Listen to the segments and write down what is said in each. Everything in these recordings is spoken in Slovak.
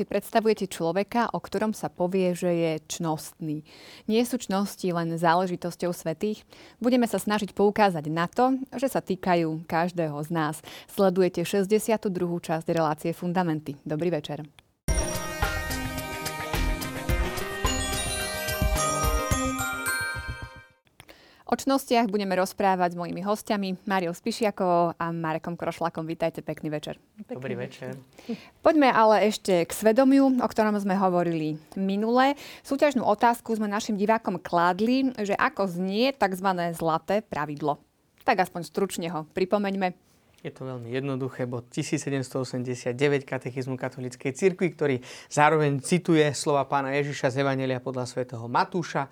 Si predstavujete človeka, o ktorom sa povie, že je čnostný? Nie sú čnosti len záležitosťou svetých? Budeme sa snažiť poukázať na to, že sa týkajú každého z nás. Sledujete 62. časť relácie Fundamenty. Dobrý večer. O čnostiach budeme rozprávať s mojimi hostiami Máriou Spišiakovou a Marekom Krošlakom. Vítajte, pekný večer. Dobrý večer. Poďme ale ešte k svedomiu, o ktorom sme hovorili minule. Súťažnú otázku sme našim divákom kládli, že ako znie tzv. zlaté pravidlo. Tak aspoň stručne ho pripomeňme. Je to veľmi jednoduché, bod 1789 katechizmu katolíckej cirkvi, ktorý zároveň cituje slova pána Ježiša z Evangelia podľa svätého Matúša.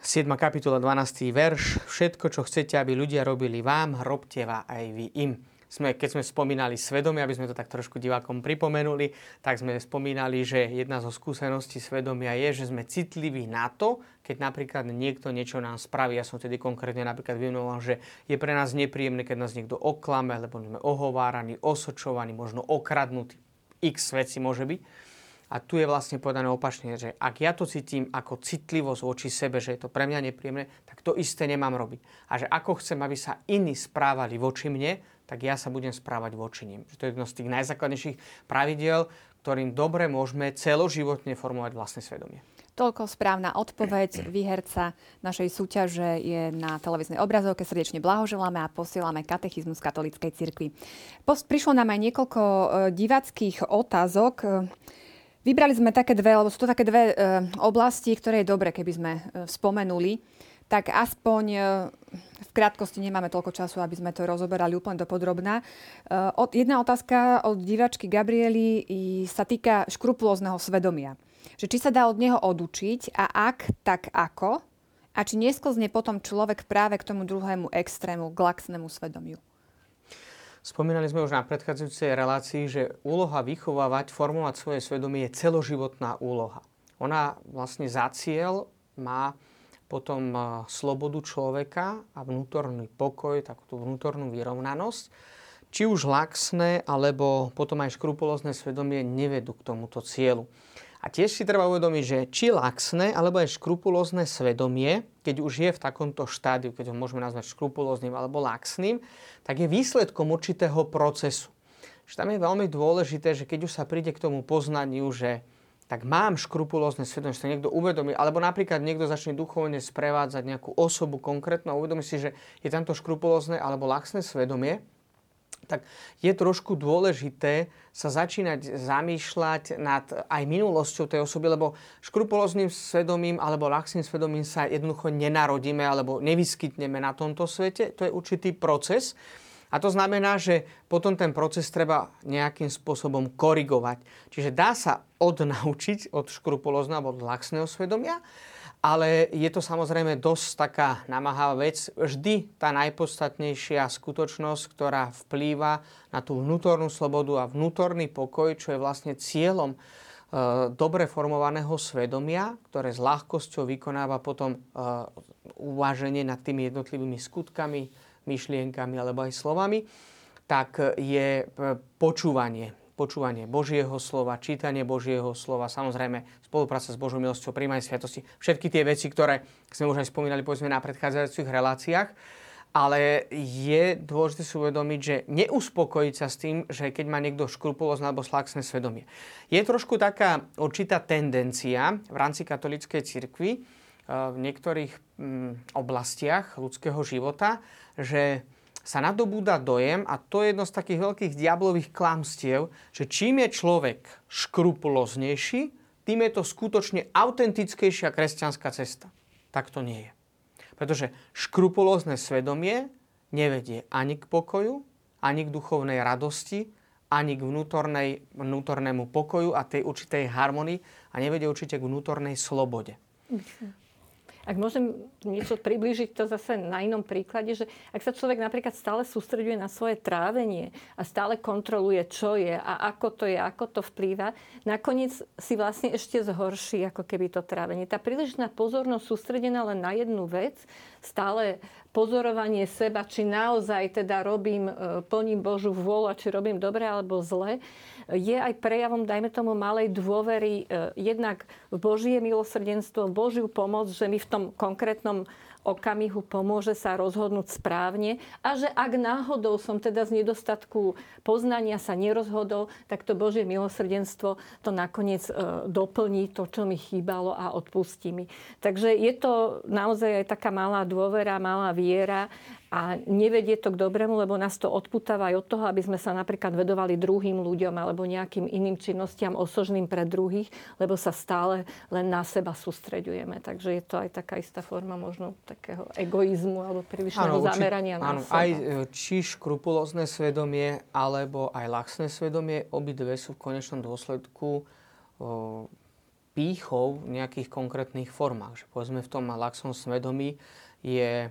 7. kapitola 12. verš. Všetko, čo chcete, aby ľudia robili vám, robte aj vy im. Sme, keď sme spomínali svedomie, aby sme to tak trošku divákom pripomenuli, tak sme spomínali, že jedna zo skúseností svedomia je, že sme citliví na to, keď napríklad niekto niečo nám spraví. Ja som tedy konkrétne napríklad vymenoval, že je pre nás nepríjemné, keď nás niekto oklame, lebo sme ohováraní, osočovaní, možno okradnutí. X veci môže byť. A tu je vlastne povedané opačne, že ak ja to cítim ako citlivosť voči sebe, že je to pre mňa nepríjemné, tak to isté nemám robiť. A že ako chcem, aby sa iní správali voči mne, tak ja sa budem správať voči ním. Že to je jedno z tých najzákladnejších pravidiel, ktorým dobre môžeme celoživotne formovať vlastné svedomie. Toľko správna odpoveď. Výherca našej súťaže je na televíznej obrazovke. Srdečne blahoželáme a posielame katechizmus katolíckej cirkvi. Prišlo nám aj niekoľko e, divackých otázok. Vybrali sme také dve, lebo sú to také dve e, oblasti, ktoré je dobre, keby sme e, spomenuli. Tak aspoň e, v krátkosti nemáme toľko času, aby sme to rozoberali úplne dopodrobná. Jedna otázka od divačky Gabriely sa týka škrupulózneho svedomia. Že či sa dá od neho odučiť a ak, tak ako? A či nesklzne potom človek práve k tomu druhému extrému, k laxnému svedomiu? Spomínali sme už na predchádzajúcej relácii, že úloha vychovávať, formovať svoje svedomie je celoživotná úloha. Ona vlastne za cieľ má potom e, slobodu človeka a vnútorný pokoj, takúto vnútornú vyrovnanosť. Či už laxné, alebo potom aj škrupulózne svedomie nevedú k tomuto cieľu. A tiež si treba uvedomiť, že či laxné alebo aj škrupulózne svedomie, keď už je v takomto štádiu, keď ho môžeme nazvať škrupulóznym alebo laxným, tak je výsledkom určitého procesu. Že tam je veľmi dôležité, že keď už sa príde k tomu poznaniu, že tak mám škrupulózne svedomie, že sa niekto uvedomí, alebo napríklad niekto začne duchovne sprevádzať nejakú osobu konkrétnu a uvedomí si, že je tamto škrupulózne alebo laxné svedomie, tak je trošku dôležité sa začínať zamýšľať nad aj minulosťou tej osoby, lebo škrupulóznym svedomím alebo laxným svedomím sa jednoducho nenarodíme alebo nevyskytneme na tomto svete. To je určitý proces. A to znamená, že potom ten proces treba nejakým spôsobom korigovať. Čiže dá sa odnaučiť od škrupulózneho alebo od laxného svedomia, ale je to samozrejme dosť taká namáhavá vec. Vždy tá najpodstatnejšia skutočnosť, ktorá vplýva na tú vnútornú slobodu a vnútorný pokoj, čo je vlastne cieľom e, dobre formovaného svedomia, ktoré s ľahkosťou vykonáva potom e, uváženie nad tými jednotlivými skutkami, myšlienkami alebo aj slovami, tak je e, počúvanie počúvanie Božieho slova, čítanie Božieho slova, samozrejme spolupráca s Božou milosťou, príjmanie sviatosti, všetky tie veci, ktoré sme už aj spomínali povedzme na predchádzajúcich reláciách. Ale je dôležité si uvedomiť, že neuspokojiť sa s tým, že keď má niekto škrupulózne alebo slaxné svedomie. Je trošku taká určitá tendencia v rámci katolíckej cirkvi eh, v niektorých mm, oblastiach ľudského života, že sa nadobúda dojem, a to je jedno z takých veľkých diablových klamstiev, že čím je človek škrupuloznejší, tým je to skutočne autentickejšia kresťanská cesta. Tak to nie je. Pretože škrupulózne svedomie nevedie ani k pokoju, ani k duchovnej radosti, ani k vnútornej, vnútornému pokoju a tej určitej harmonii a nevedie určite k vnútornej slobode. Ak môžem niečo priblížiť to zase na inom príklade, že ak sa človek napríklad stále sústreďuje na svoje trávenie a stále kontroluje, čo je a ako to je, ako to vplýva, nakoniec si vlastne ešte zhorší ako keby to trávenie. Tá prílišná pozornosť sústredená len na jednu vec, stále pozorovanie seba, či naozaj teda robím, e, plním Božú vôľu a či robím dobre alebo zle, je aj prejavom, dajme tomu, malej dôvery e, jednak v Božie milosrdenstvo, v Božiu pomoc, že mi v tom konkrétnom okamihu pomôže sa rozhodnúť správne a že ak náhodou som teda z nedostatku poznania sa nerozhodol, tak to Božie milosrdenstvo to nakoniec e, doplní to, čo mi chýbalo a odpustí mi. Takže je to naozaj aj taká malá dôvera, malá viera a nevedie to k dobrému, lebo nás to odputáva aj od toho, aby sme sa napríklad vedovali druhým ľuďom alebo nejakým iným činnostiam osožným pre druhých, lebo sa stále len na seba sústreďujeme. Takže je to aj taká istá forma možno takého egoizmu alebo prílišného zamerania na áno, seba. Aj e, či škrupulózne svedomie alebo aj laxné svedomie, obidve sú v konečnom dôsledku o, pýchov v nejakých konkrétnych formách. Že povedzme v tom laxnom svedomí je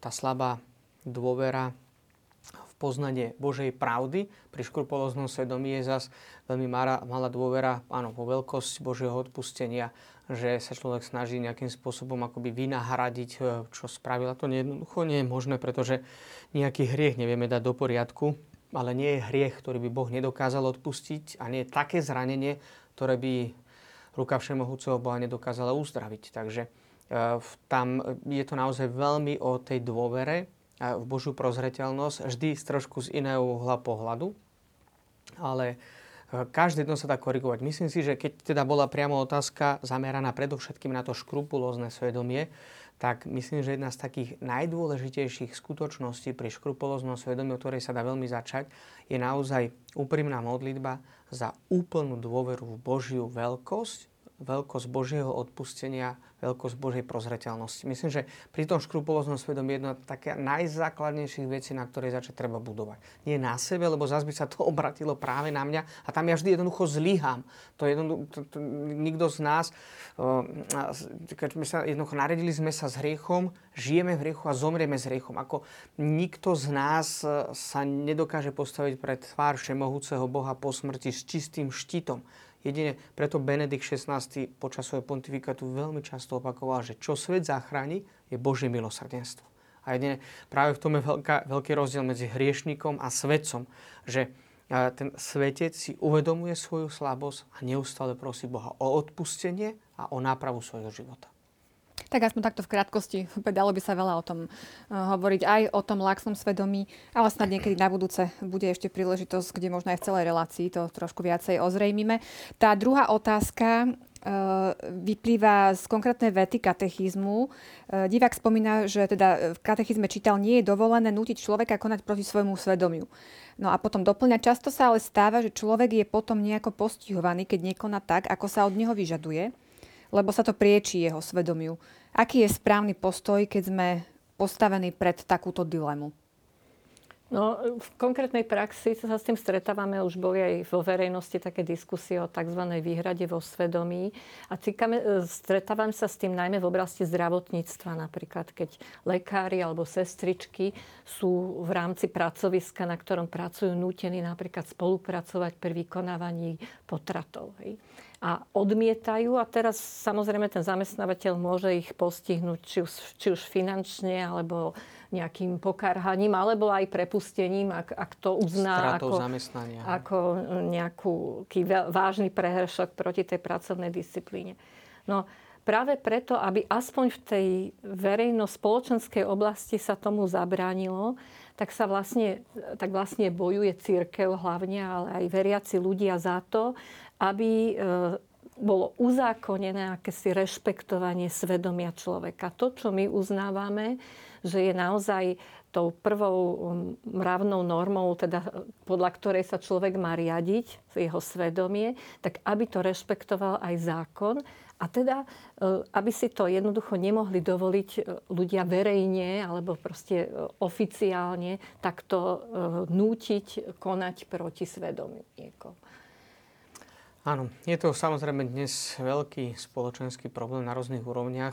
tá slabá dôvera v poznanie Božej pravdy. Pri škrupoloznom svedomí je zas veľmi malá dôvera áno, vo veľkosť Božieho odpustenia, že sa človek snaží nejakým spôsobom akoby vynahradiť, e, čo spravila. To jednoducho nie je možné, pretože nejaký hriech nevieme dať do poriadku, ale nie je hriech, ktorý by Boh nedokázal odpustiť a nie je také zranenie, ktoré by ruka Všemohúceho Boha nedokázala uzdraviť. Takže tam je to naozaj veľmi o tej dôvere v Božiu prozreteľnosť, vždy z trošku z iného uhla pohľadu, ale e, každé jedno sa dá korigovať. Myslím si, že keď teda bola priamo otázka zameraná predovšetkým na to škrupulózne svedomie, tak myslím, že jedna z takých najdôležitejších skutočností pri škrupulóznom svedomí, o ktorej sa dá veľmi začať, je naozaj úprimná modlitba za úplnú dôveru v Božiu veľkosť, veľkosť Božieho odpustenia veľkosť Božej prozreteľnosti. Myslím, že pri tom škrupulóznom svedomí je jedna také najzákladnejších vecí, na ktorej začať treba budovať. Nie na sebe, lebo zase by sa to obratilo práve na mňa a tam ja vždy jednoducho zlyhám. To jednoducho, to, to, nikto z nás, keď sme sa jednoducho naredili sme sa s hriechom, žijeme v hriechu a zomrieme s hriechom. Ako nikto z nás e, sa nedokáže postaviť pred tvár všemohúceho Boha po smrti s čistým štítom. Jedine preto Benedikt XVI počas svojho pontifikátu veľmi často opakoval, že čo svet zachráni, je Božie milosrdenstvo. A jedine práve v tom je veľká, veľký rozdiel medzi hriešnikom a svetcom, že ten svetec si uvedomuje svoju slabosť a neustále prosí Boha o odpustenie a o nápravu svojho života. Tak aspoň takto v krátkosti. Dalo by sa veľa o tom uh, hovoriť, aj o tom laxnom svedomí, ale snad niekedy na budúce bude ešte príležitosť, kde možno aj v celej relácii to trošku viacej ozrejmime. Tá druhá otázka uh, vyplýva z konkrétnej vety katechizmu. Uh, divák spomína, že teda v katechizme čítal, nie je dovolené nútiť človeka konať proti svojmu svedomiu. No a potom doplňa, často sa ale stáva, že človek je potom nejako postihovaný, keď nekoná tak, ako sa od neho vyžaduje, lebo sa to priečí jeho svedomiu. Aký je správny postoj, keď sme postavení pred takúto dilemu? No, v konkrétnej praxi sa s tým stretávame, už boli aj vo verejnosti také diskusie o tzv. výhrade vo svedomí. A cíkame, e, stretávame sa s tým najmä v oblasti zdravotníctva, napríklad keď lekári alebo sestričky sú v rámci pracoviska, na ktorom pracujú, nútení napríklad spolupracovať pri vykonávaní potratov. Hej a odmietajú a teraz samozrejme ten zamestnávateľ môže ich postihnúť či už, či už finančne alebo nejakým pokárhaním alebo aj prepustením, ak, ak to uzná ako, ako nejakú vážny prehršok proti tej pracovnej disciplíne. No, práve preto, aby aspoň v tej verejno-spoločenskej oblasti sa tomu zabránilo, tak sa vlastne, tak vlastne bojuje církev hlavne, ale aj veriaci ľudia za to, aby e, bolo uzákonené akési rešpektovanie svedomia človeka. To, čo my uznávame, že je naozaj tou prvou mravnou normou, teda podľa ktorej sa človek má riadiť, jeho svedomie, tak aby to rešpektoval aj zákon a teda, e, aby si to jednoducho nemohli dovoliť ľudia verejne alebo proste oficiálne takto nútiť konať proti svedomiu niekoho. Áno, je to samozrejme dnes veľký spoločenský problém na rôznych úrovniach.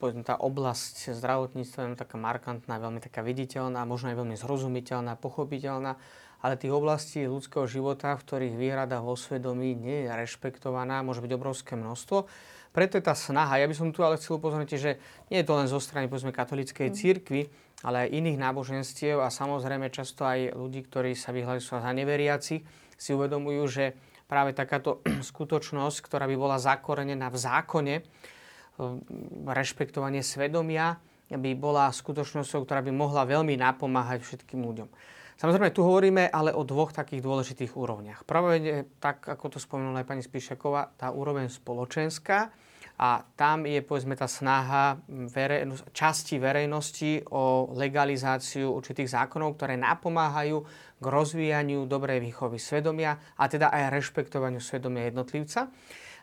Povedzme, tá oblasť zdravotníctva je taká markantná, veľmi taká viditeľná, možno aj veľmi zrozumiteľná, pochopiteľná, ale tých oblastí ľudského života, v ktorých výhrada vo svedomí nie je rešpektovaná, môže byť obrovské množstvo. preto je tá snaha. Ja by som tu ale chcel upozorniť, že nie je to len zo strany povedzme, katolíckej mm. církvy, ale aj iných náboženstiev a samozrejme často aj ľudí, ktorí sa vyhlasujú za neveriaci, si uvedomujú, že práve takáto skutočnosť, ktorá by bola zakorenená v zákone, rešpektovanie svedomia, by bola skutočnosťou, ktorá by mohla veľmi napomáhať všetkým ľuďom. Samozrejme, tu hovoríme ale o dvoch takých dôležitých úrovniach. Prvé tak ako to spomenula aj pani Spíšaková, tá úroveň spoločenská, a tam je povedzme tá snaha verejnosť, časti verejnosti o legalizáciu určitých zákonov, ktoré napomáhajú k rozvíjaniu dobrej výchovy svedomia a teda aj rešpektovaniu svedomia jednotlivca.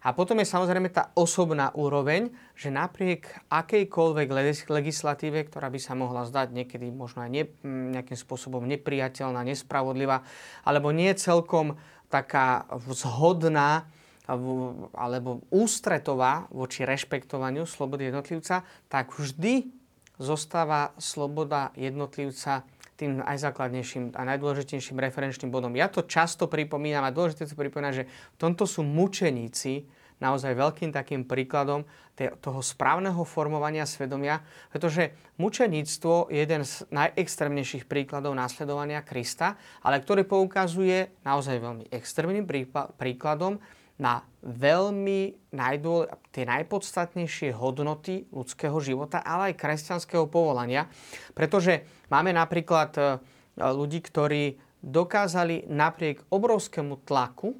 A potom je samozrejme tá osobná úroveň, že napriek akejkoľvek legislatíve, ktorá by sa mohla zdať niekedy možno aj ne, nejakým spôsobom nepriateľná, nespravodlivá, alebo nie celkom taká zhodná alebo ústretová voči rešpektovaniu slobody jednotlivca, tak vždy zostáva sloboda jednotlivca tým najzákladnejším a najdôležitejším referenčným bodom. Ja to často pripomínam a dôležité to pripomínať, že v tomto sú mučeníci naozaj veľkým takým príkladom toho správneho formovania svedomia, pretože mučeníctvo je jeden z najextrémnejších príkladov následovania Krista, ale ktorý poukazuje naozaj veľmi extrémnym príkladom na veľmi najdôle, tie najpodstatnejšie hodnoty ľudského života, ale aj kresťanského povolania. Pretože máme napríklad e, ľudí, ktorí dokázali napriek obrovskému tlaku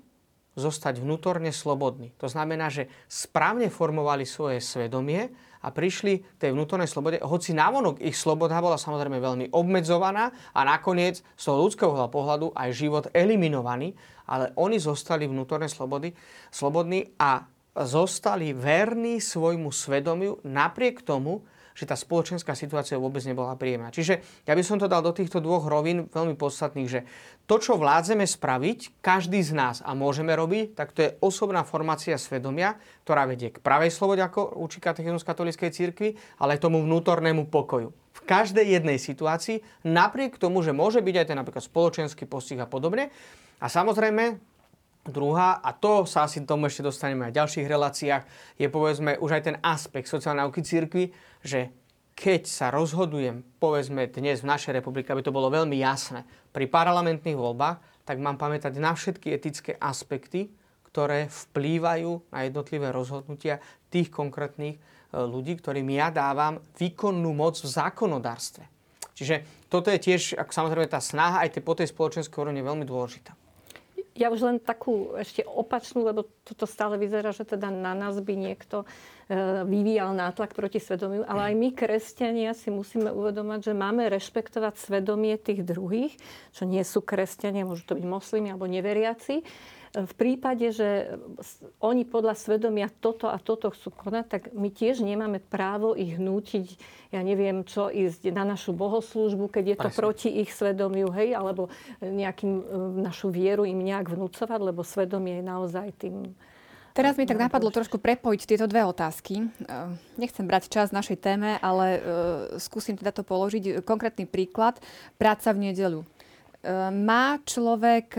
zostať vnútorne slobodní. To znamená, že správne formovali svoje svedomie a prišli tej vnútornej slobode, hoci návonok ich sloboda bola samozrejme veľmi obmedzovaná a nakoniec z toho ľudského pohľadu aj život eliminovaný, ale oni zostali vnútorné slobody, slobodní a zostali verní svojmu svedomiu napriek tomu, že tá spoločenská situácia vôbec nebola príjemná. Čiže ja by som to dal do týchto dvoch rovín veľmi podstatných, že to, čo vládzeme spraviť, každý z nás a môžeme robiť, tak to je osobná formácia svedomia, ktorá vedie k pravej slobode, ako učí katechizmus katolíckej cirkvi, ale aj tomu vnútornému pokoju. V každej jednej situácii, napriek tomu, že môže byť aj ten napríklad spoločenský postih a podobne, a samozrejme, Druhá, a to sa asi tomu ešte dostaneme aj v ďalších reláciách, je povedzme už aj ten aspekt sociálnej nauky církvy, že keď sa rozhodujem, povedzme dnes v našej republike, aby to bolo veľmi jasné, pri parlamentných voľbách, tak mám pamätať na všetky etické aspekty, ktoré vplývajú na jednotlivé rozhodnutia tých konkrétnych e, ľudí, ktorým ja dávam výkonnú moc v zákonodárstve. Čiže toto je tiež, ako samozrejme, tá snaha aj po tej spoločenskej úrovni veľmi dôležitá. Ja už len takú ešte opačnú, lebo toto stále vyzerá, že teda na nás by niekto e, vyvíjal nátlak proti svedomiu, ale aj my, kresťania, si musíme uvedomať, že máme rešpektovať svedomie tých druhých, čo nie sú kresťania, môžu to byť moslimi alebo neveriaci, v prípade, že oni podľa svedomia toto a toto chcú konať, tak my tiež nemáme právo ich hnútiť, ja neviem čo, ísť na našu bohoslužbu, keď je to Presne. proti ich svedomiu, hej, alebo nejakým e, našu vieru im nejak vnúcovať, lebo svedomie je naozaj tým Teraz mi tak napadlo trošku prepojiť tieto dve otázky. E, nechcem brať čas našej téme, ale e, skúsim teda to položiť. Konkrétny príklad. Práca v nedelu. Má človek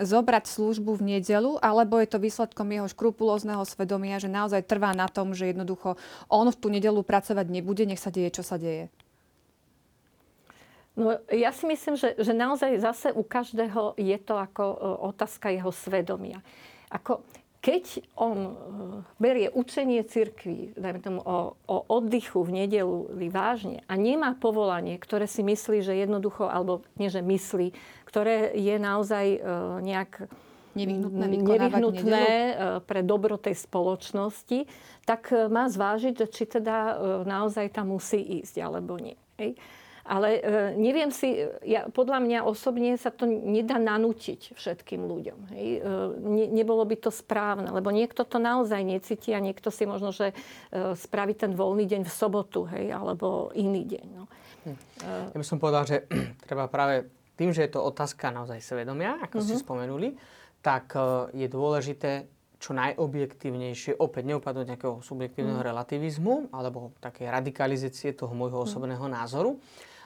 zobrať službu v nedelu, alebo je to výsledkom jeho škrupulózneho svedomia, že naozaj trvá na tom, že jednoducho on v tú nedelu pracovať nebude, nech sa deje, čo sa deje? No, ja si myslím, že, že naozaj zase u každého je to ako e, otázka jeho svedomia. Ako, keď on e, berie učenie cirkvi, dajme tomu o, o oddychu v nedelu vážne a nemá povolanie, ktoré si myslí, že jednoducho, alebo nie, že myslí, ktoré je naozaj e, nejak nevyhnutné, nevyhnutné e, pre dobro tej spoločnosti, tak má zvážiť, že či teda naozaj tam musí ísť alebo nie. Hej. Ale e, neviem si, ja, podľa mňa osobne sa to nedá nanútiť všetkým ľuďom. Hej. E, ne, nebolo by to správne, lebo niekto to naozaj necíti a niekto si možno, že e, spraví ten voľný deň v sobotu, hej, alebo iný deň. No. Hm. Ja by som povedal, že treba práve tým, že je to otázka naozaj svedomia, ako uh-huh. ste mhm. spomenuli, tak je dôležité čo najobjektívnejšie, opäť neupadnúť nejakého subjektívneho uh-huh. relativizmu alebo také radikalizácie toho môjho osobného uh-huh. názoru,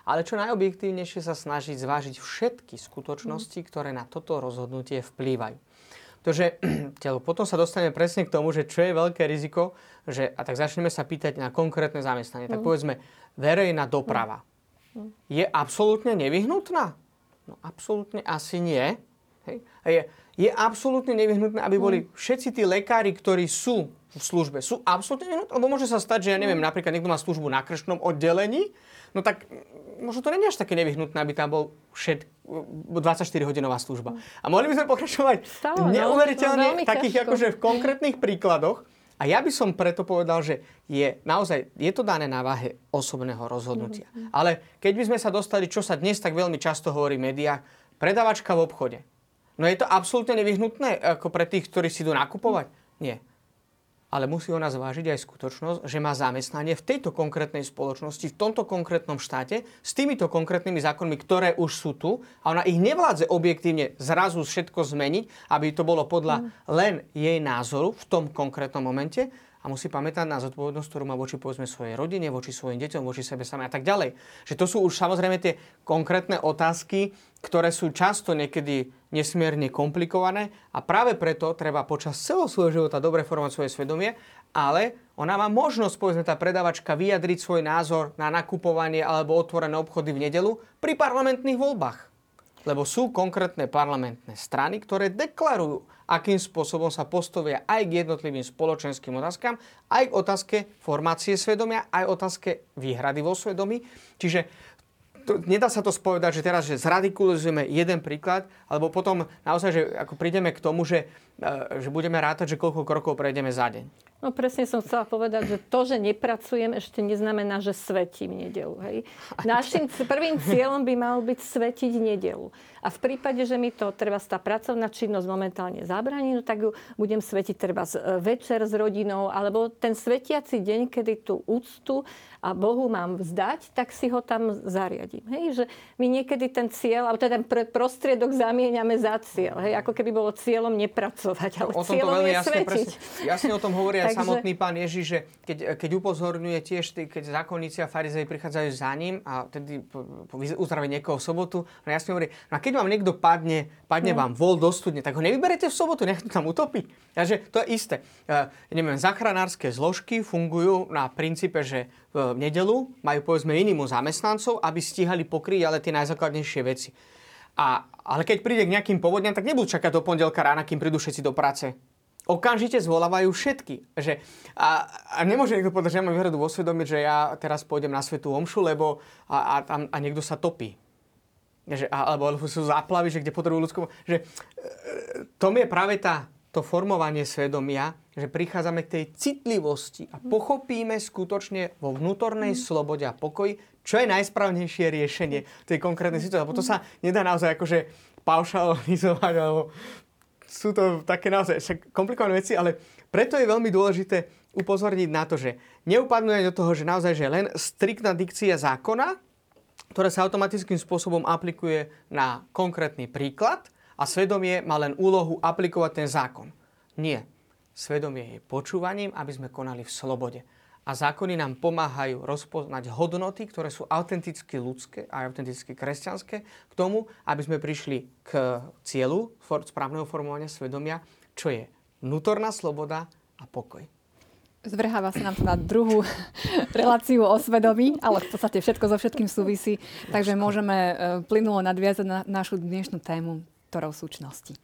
ale čo najobjektívnejšie sa snažiť zvážiť všetky skutočnosti, ktoré na toto rozhodnutie vplývajú. Pretože potom sa dostaneme presne k tomu, že čo je veľké riziko, že, a tak začneme sa pýtať na konkrétne zamestnanie. Tak mm. povedzme, verejná doprava mm. je absolútne nevyhnutná? No absolútne asi nie. Hej? A je, je absolútne nevyhnutné, aby boli všetci tí lekári, ktorí sú v službe, sú absolútne nevyhnutné? Lebo môže sa stať, že ja neviem, napríklad niekto má službu na kršnom oddelení, no tak možno to není až také nevyhnutné, aby tam bol všet, 24-hodinová služba. A mohli by sme pokračovať Stále, no, neuveriteľne no, takých akože v konkrétnych príkladoch. A ja by som preto povedal, že je naozaj, je to dané na váhe osobného rozhodnutia. Mm-hmm. Ale keď by sme sa dostali, čo sa dnes tak veľmi často hovorí v médiách, predavačka v obchode. No je to absolútne nevyhnutné ako pre tých, ktorí si idú nakupovať? Nie ale musí ona zvážiť aj skutočnosť, že má zamestnanie v tejto konkrétnej spoločnosti, v tomto konkrétnom štáte, s týmito konkrétnymi zákonmi, ktoré už sú tu a ona ich nevládze objektívne zrazu všetko zmeniť, aby to bolo podľa mm. len jej názoru v tom konkrétnom momente, a musí pamätať na zodpovednosť, ktorú má voči povedzme svojej rodine, voči svojim deťom, voči sebe samé a tak ďalej. Že to sú už samozrejme tie konkrétne otázky, ktoré sú často niekedy nesmierne komplikované a práve preto treba počas celého svojho života dobre formovať svoje svedomie, ale ona má možnosť, povedzme tá predavačka, vyjadriť svoj názor na nakupovanie alebo otvorené obchody v nedelu pri parlamentných voľbách. Lebo sú konkrétne parlamentné strany, ktoré deklarujú, akým spôsobom sa postavia aj k jednotlivým spoločenským otázkam, aj k otázke formácie svedomia, aj otázke výhrady vo svedomí. Čiže to, nedá sa to spovedať, že teraz že zradikulizujeme jeden príklad, alebo potom naozaj, že ako prídeme k tomu, že, že budeme rátať, že koľko krokov prejdeme za deň. No presne som chcela povedať, že to, že nepracujem, ešte neznamená, že svetím nedelu. Hej? Našim prvým cieľom by mal byť svetiť nedelu. A v prípade, že mi to treba tá pracovná činnosť momentálne zabraní, no tak ju budem svetiť treba e, večer s rodinou, alebo ten svetiaci deň, kedy tú úctu a Bohu mám vzdať, tak si ho tam zariadím. Hej? Že my niekedy ten cieľ, alebo teda ten prostriedok zamieňame za cieľ. Hej? Ako keby bolo cieľom nepracovať, ale o tom to veľmi je jasne, svetiť. Presne, jasne o tom hovorí aj samotný pán Ježiš, že keď, keď upozorňuje tiež, keď zákonníci a farizei prichádzajú za ním a tedy uzdraví niekoho v sobotu, no jasne hovorí, no a keď vám niekto padne, padne no. vám vol do studne, tak ho nevyberete v sobotu, nech to tam utopí. Takže to je isté. Ja neviem, zachranárske zložky fungujú na princípe, že v nedelu majú povedzme minimum zamestnancov, aby stíhali pokryť ale tie najzákladnejšie veci. A, ale keď príde k nejakým povodňam, tak nebudú čakať do pondelka rána, kým prídu všetci do práce. Okamžite zvolávajú všetky. Že, a, a nemôže niekto povedať, že ja mám výhradu vo svedomí, že ja teraz pôjdem na svetú omšu, lebo a, a, a niekto sa topí. Že, alebo, alebo sú záplavy, že kde potrebujú ľudskú... Že, e, tom je práve tá, to formovanie svedomia, že prichádzame k tej citlivosti a pochopíme skutočne vo vnútornej slobode a pokoji, čo je najsprávnejšie riešenie tej konkrétnej situácie. Lebo to sa nedá naozaj akože paušalizovať, alebo sú to také naozaj komplikované veci, ale preto je veľmi dôležité upozorniť na to, že neupadnú do toho, že naozaj že len striktná dikcia zákona, ktorá sa automatickým spôsobom aplikuje na konkrétny príklad, a svedomie má len úlohu aplikovať ten zákon. Nie. Svedomie je počúvaním, aby sme konali v slobode. A zákony nám pomáhajú rozpoznať hodnoty, ktoré sú autenticky ľudské a autenticky kresťanské, k tomu, aby sme prišli k cieľu správneho formovania svedomia, čo je vnútorná sloboda a pokoj. Zvrháva sa nám na druhú reláciu o svedomí, ale v podstate všetko so všetkým súvisí, takže môžeme e, plynulo nadviazať na našu dnešnú tému ktorou súčnosti.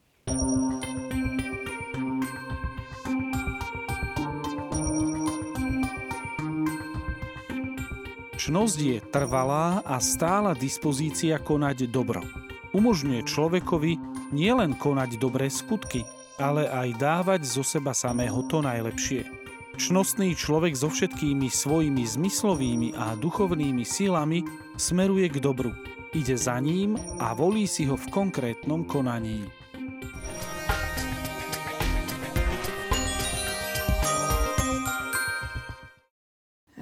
Čnosť je trvalá a stála dispozícia konať dobro. Umožňuje človekovi nielen konať dobré skutky, ale aj dávať zo seba samého to najlepšie. Čnostný človek so všetkými svojimi zmyslovými a duchovnými sílami smeruje k dobru ide za ním a volí si ho v konkrétnom konaní.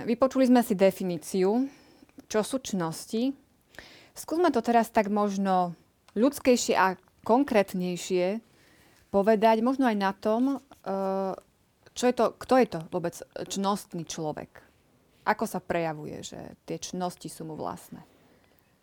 Vypočuli sme si definíciu, čo sú čnosti. Skúsme to teraz tak možno ľudskejšie a konkrétnejšie povedať, možno aj na tom, e, čo je to, kto je to vôbec čnostný človek. Ako sa prejavuje, že tie čnosti sú mu vlastné?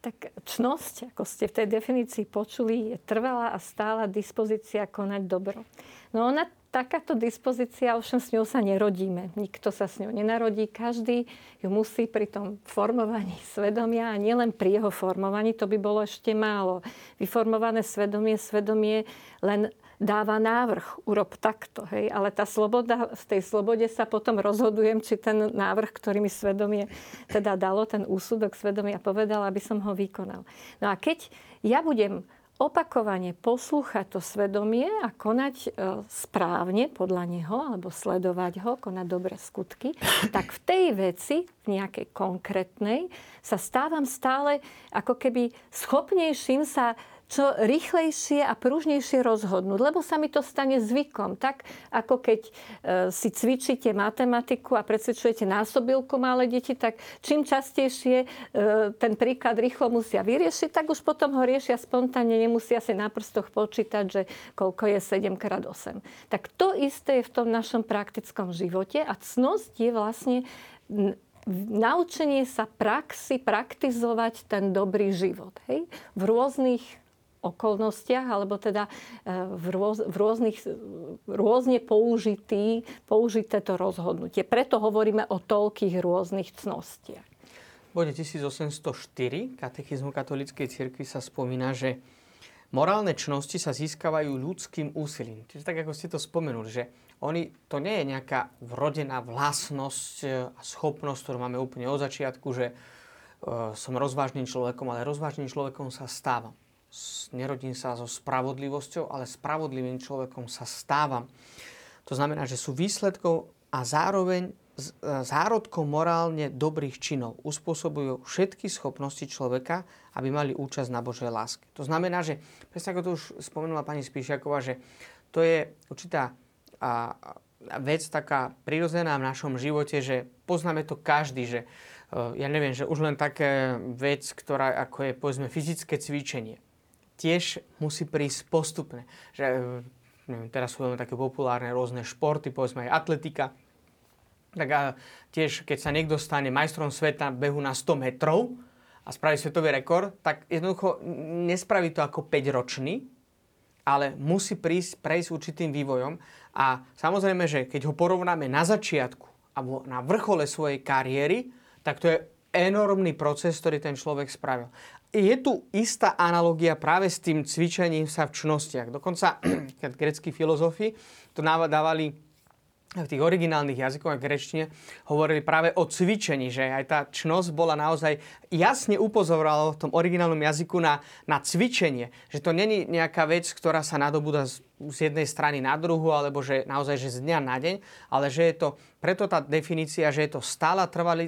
Tak čnosť, ako ste v tej definícii počuli, je trvalá a stála dispozícia konať dobro. No ona takáto dispozícia, ovšem s ňou sa nerodíme. Nikto sa s ňou nenarodí. Každý ju musí pri tom formovaní svedomia a nielen pri jeho formovaní, to by bolo ešte málo. Vyformované svedomie, svedomie len dáva návrh, urob takto. Hej? Ale tá sloboda, v tej slobode sa potom rozhodujem, či ten návrh, ktorý mi svedomie teda dalo, ten úsudok svedomia povedal, aby som ho vykonal. No a keď ja budem opakovane poslúchať to svedomie a konať e, správne podľa neho, alebo sledovať ho, konať dobré skutky, tak v tej veci, v nejakej konkrétnej, sa stávam stále ako keby schopnejším sa čo rýchlejšie a pružnejšie rozhodnúť, lebo sa mi to stane zvykom. Tak ako keď e, si cvičíte matematiku a predsvičujete násobilku malé deti, tak čím častejšie e, ten príklad rýchlo musia vyriešiť, tak už potom ho riešia spontánne, nemusia si na prstoch počítať, že koľko je 7 x 8. Tak to isté je v tom našom praktickom živote a cnosť je vlastne naučenie sa praxi, praktizovať ten dobrý život. Hej? V rôznych okolnostiach, alebo teda e, v, rôz, v rôznych, rôzne použitý, použité to rozhodnutie. Preto hovoríme o toľkých rôznych cnostiach. V bode 1804 katechizmu katolíckej cirkvi sa spomína, že morálne čnosti sa získavajú ľudským úsilím. Čiže tak, ako ste to spomenuli, že oni, to nie je nejaká vrodená vlastnosť e, a schopnosť, ktorú máme úplne od začiatku, že som rozvážnym človekom, ale rozvážnym človekom sa stávam nerodím sa so spravodlivosťou, ale spravodlivým človekom sa stávam. To znamená, že sú výsledkou a zároveň e, zárodkom morálne dobrých činov. Uspôsobujú všetky schopnosti človeka, aby mali účasť na Božej láske. To znamená, že, presne ako to už spomenula pani Spíšiaková, že to je určitá a, vec taká prirodzená v našom živote, že poznáme to každý, že e, ja neviem, že už len také vec, ktorá ako je povedzme fyzické cvičenie tiež musí prísť postupne. Že, neviem, teraz sú veľmi také populárne rôzne športy, povedzme aj atletika. Tak a tiež, keď sa niekto stane majstrom sveta behu na 100 metrov a spraví svetový rekord, tak jednoducho nespraví to ako 5-ročný, ale musí prísť, prejsť určitým vývojom. A samozrejme, že keď ho porovnáme na začiatku alebo na vrchole svojej kariéry, tak to je enormný proces, ktorý ten človek spravil je tu istá analogia práve s tým cvičením sa v čnostiach. Dokonca, keď greckí filozofi to dávali v tých originálnych jazykoch a grečtine hovorili práve o cvičení, že aj tá čnosť bola naozaj jasne upozorovala v tom originálnom jazyku na, na cvičenie. Že to není nejaká vec, ktorá sa nadobúda z, z jednej strany na druhu, alebo že naozaj že z dňa na deň, ale že je to, preto tá definícia, že je to stála trvalá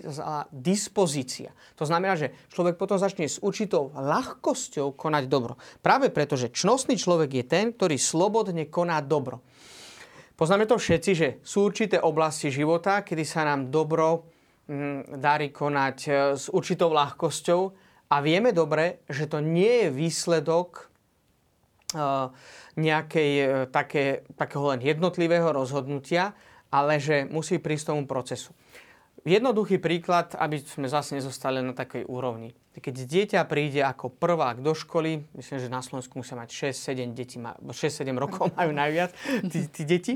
dispozícia. To znamená, že človek potom začne s určitou ľahkosťou konať dobro. Práve preto, že čnostný človek je ten, ktorý slobodne koná dobro. Poznáme to všetci, že sú určité oblasti života, kedy sa nám dobro mm, darí konať e, s určitou ľahkosťou a vieme dobre, že to nie je výsledok e, nejakej e, také, takého len jednotlivého rozhodnutia, ale že musí prísť tomu procesu. Jednoduchý príklad, aby sme zase nezostali na takej úrovni. Keď dieťa príde ako prvák do školy, myslím, že na Slovensku musia mať 6-7 detí, 6-7 rokov majú najviac tí, tí deti,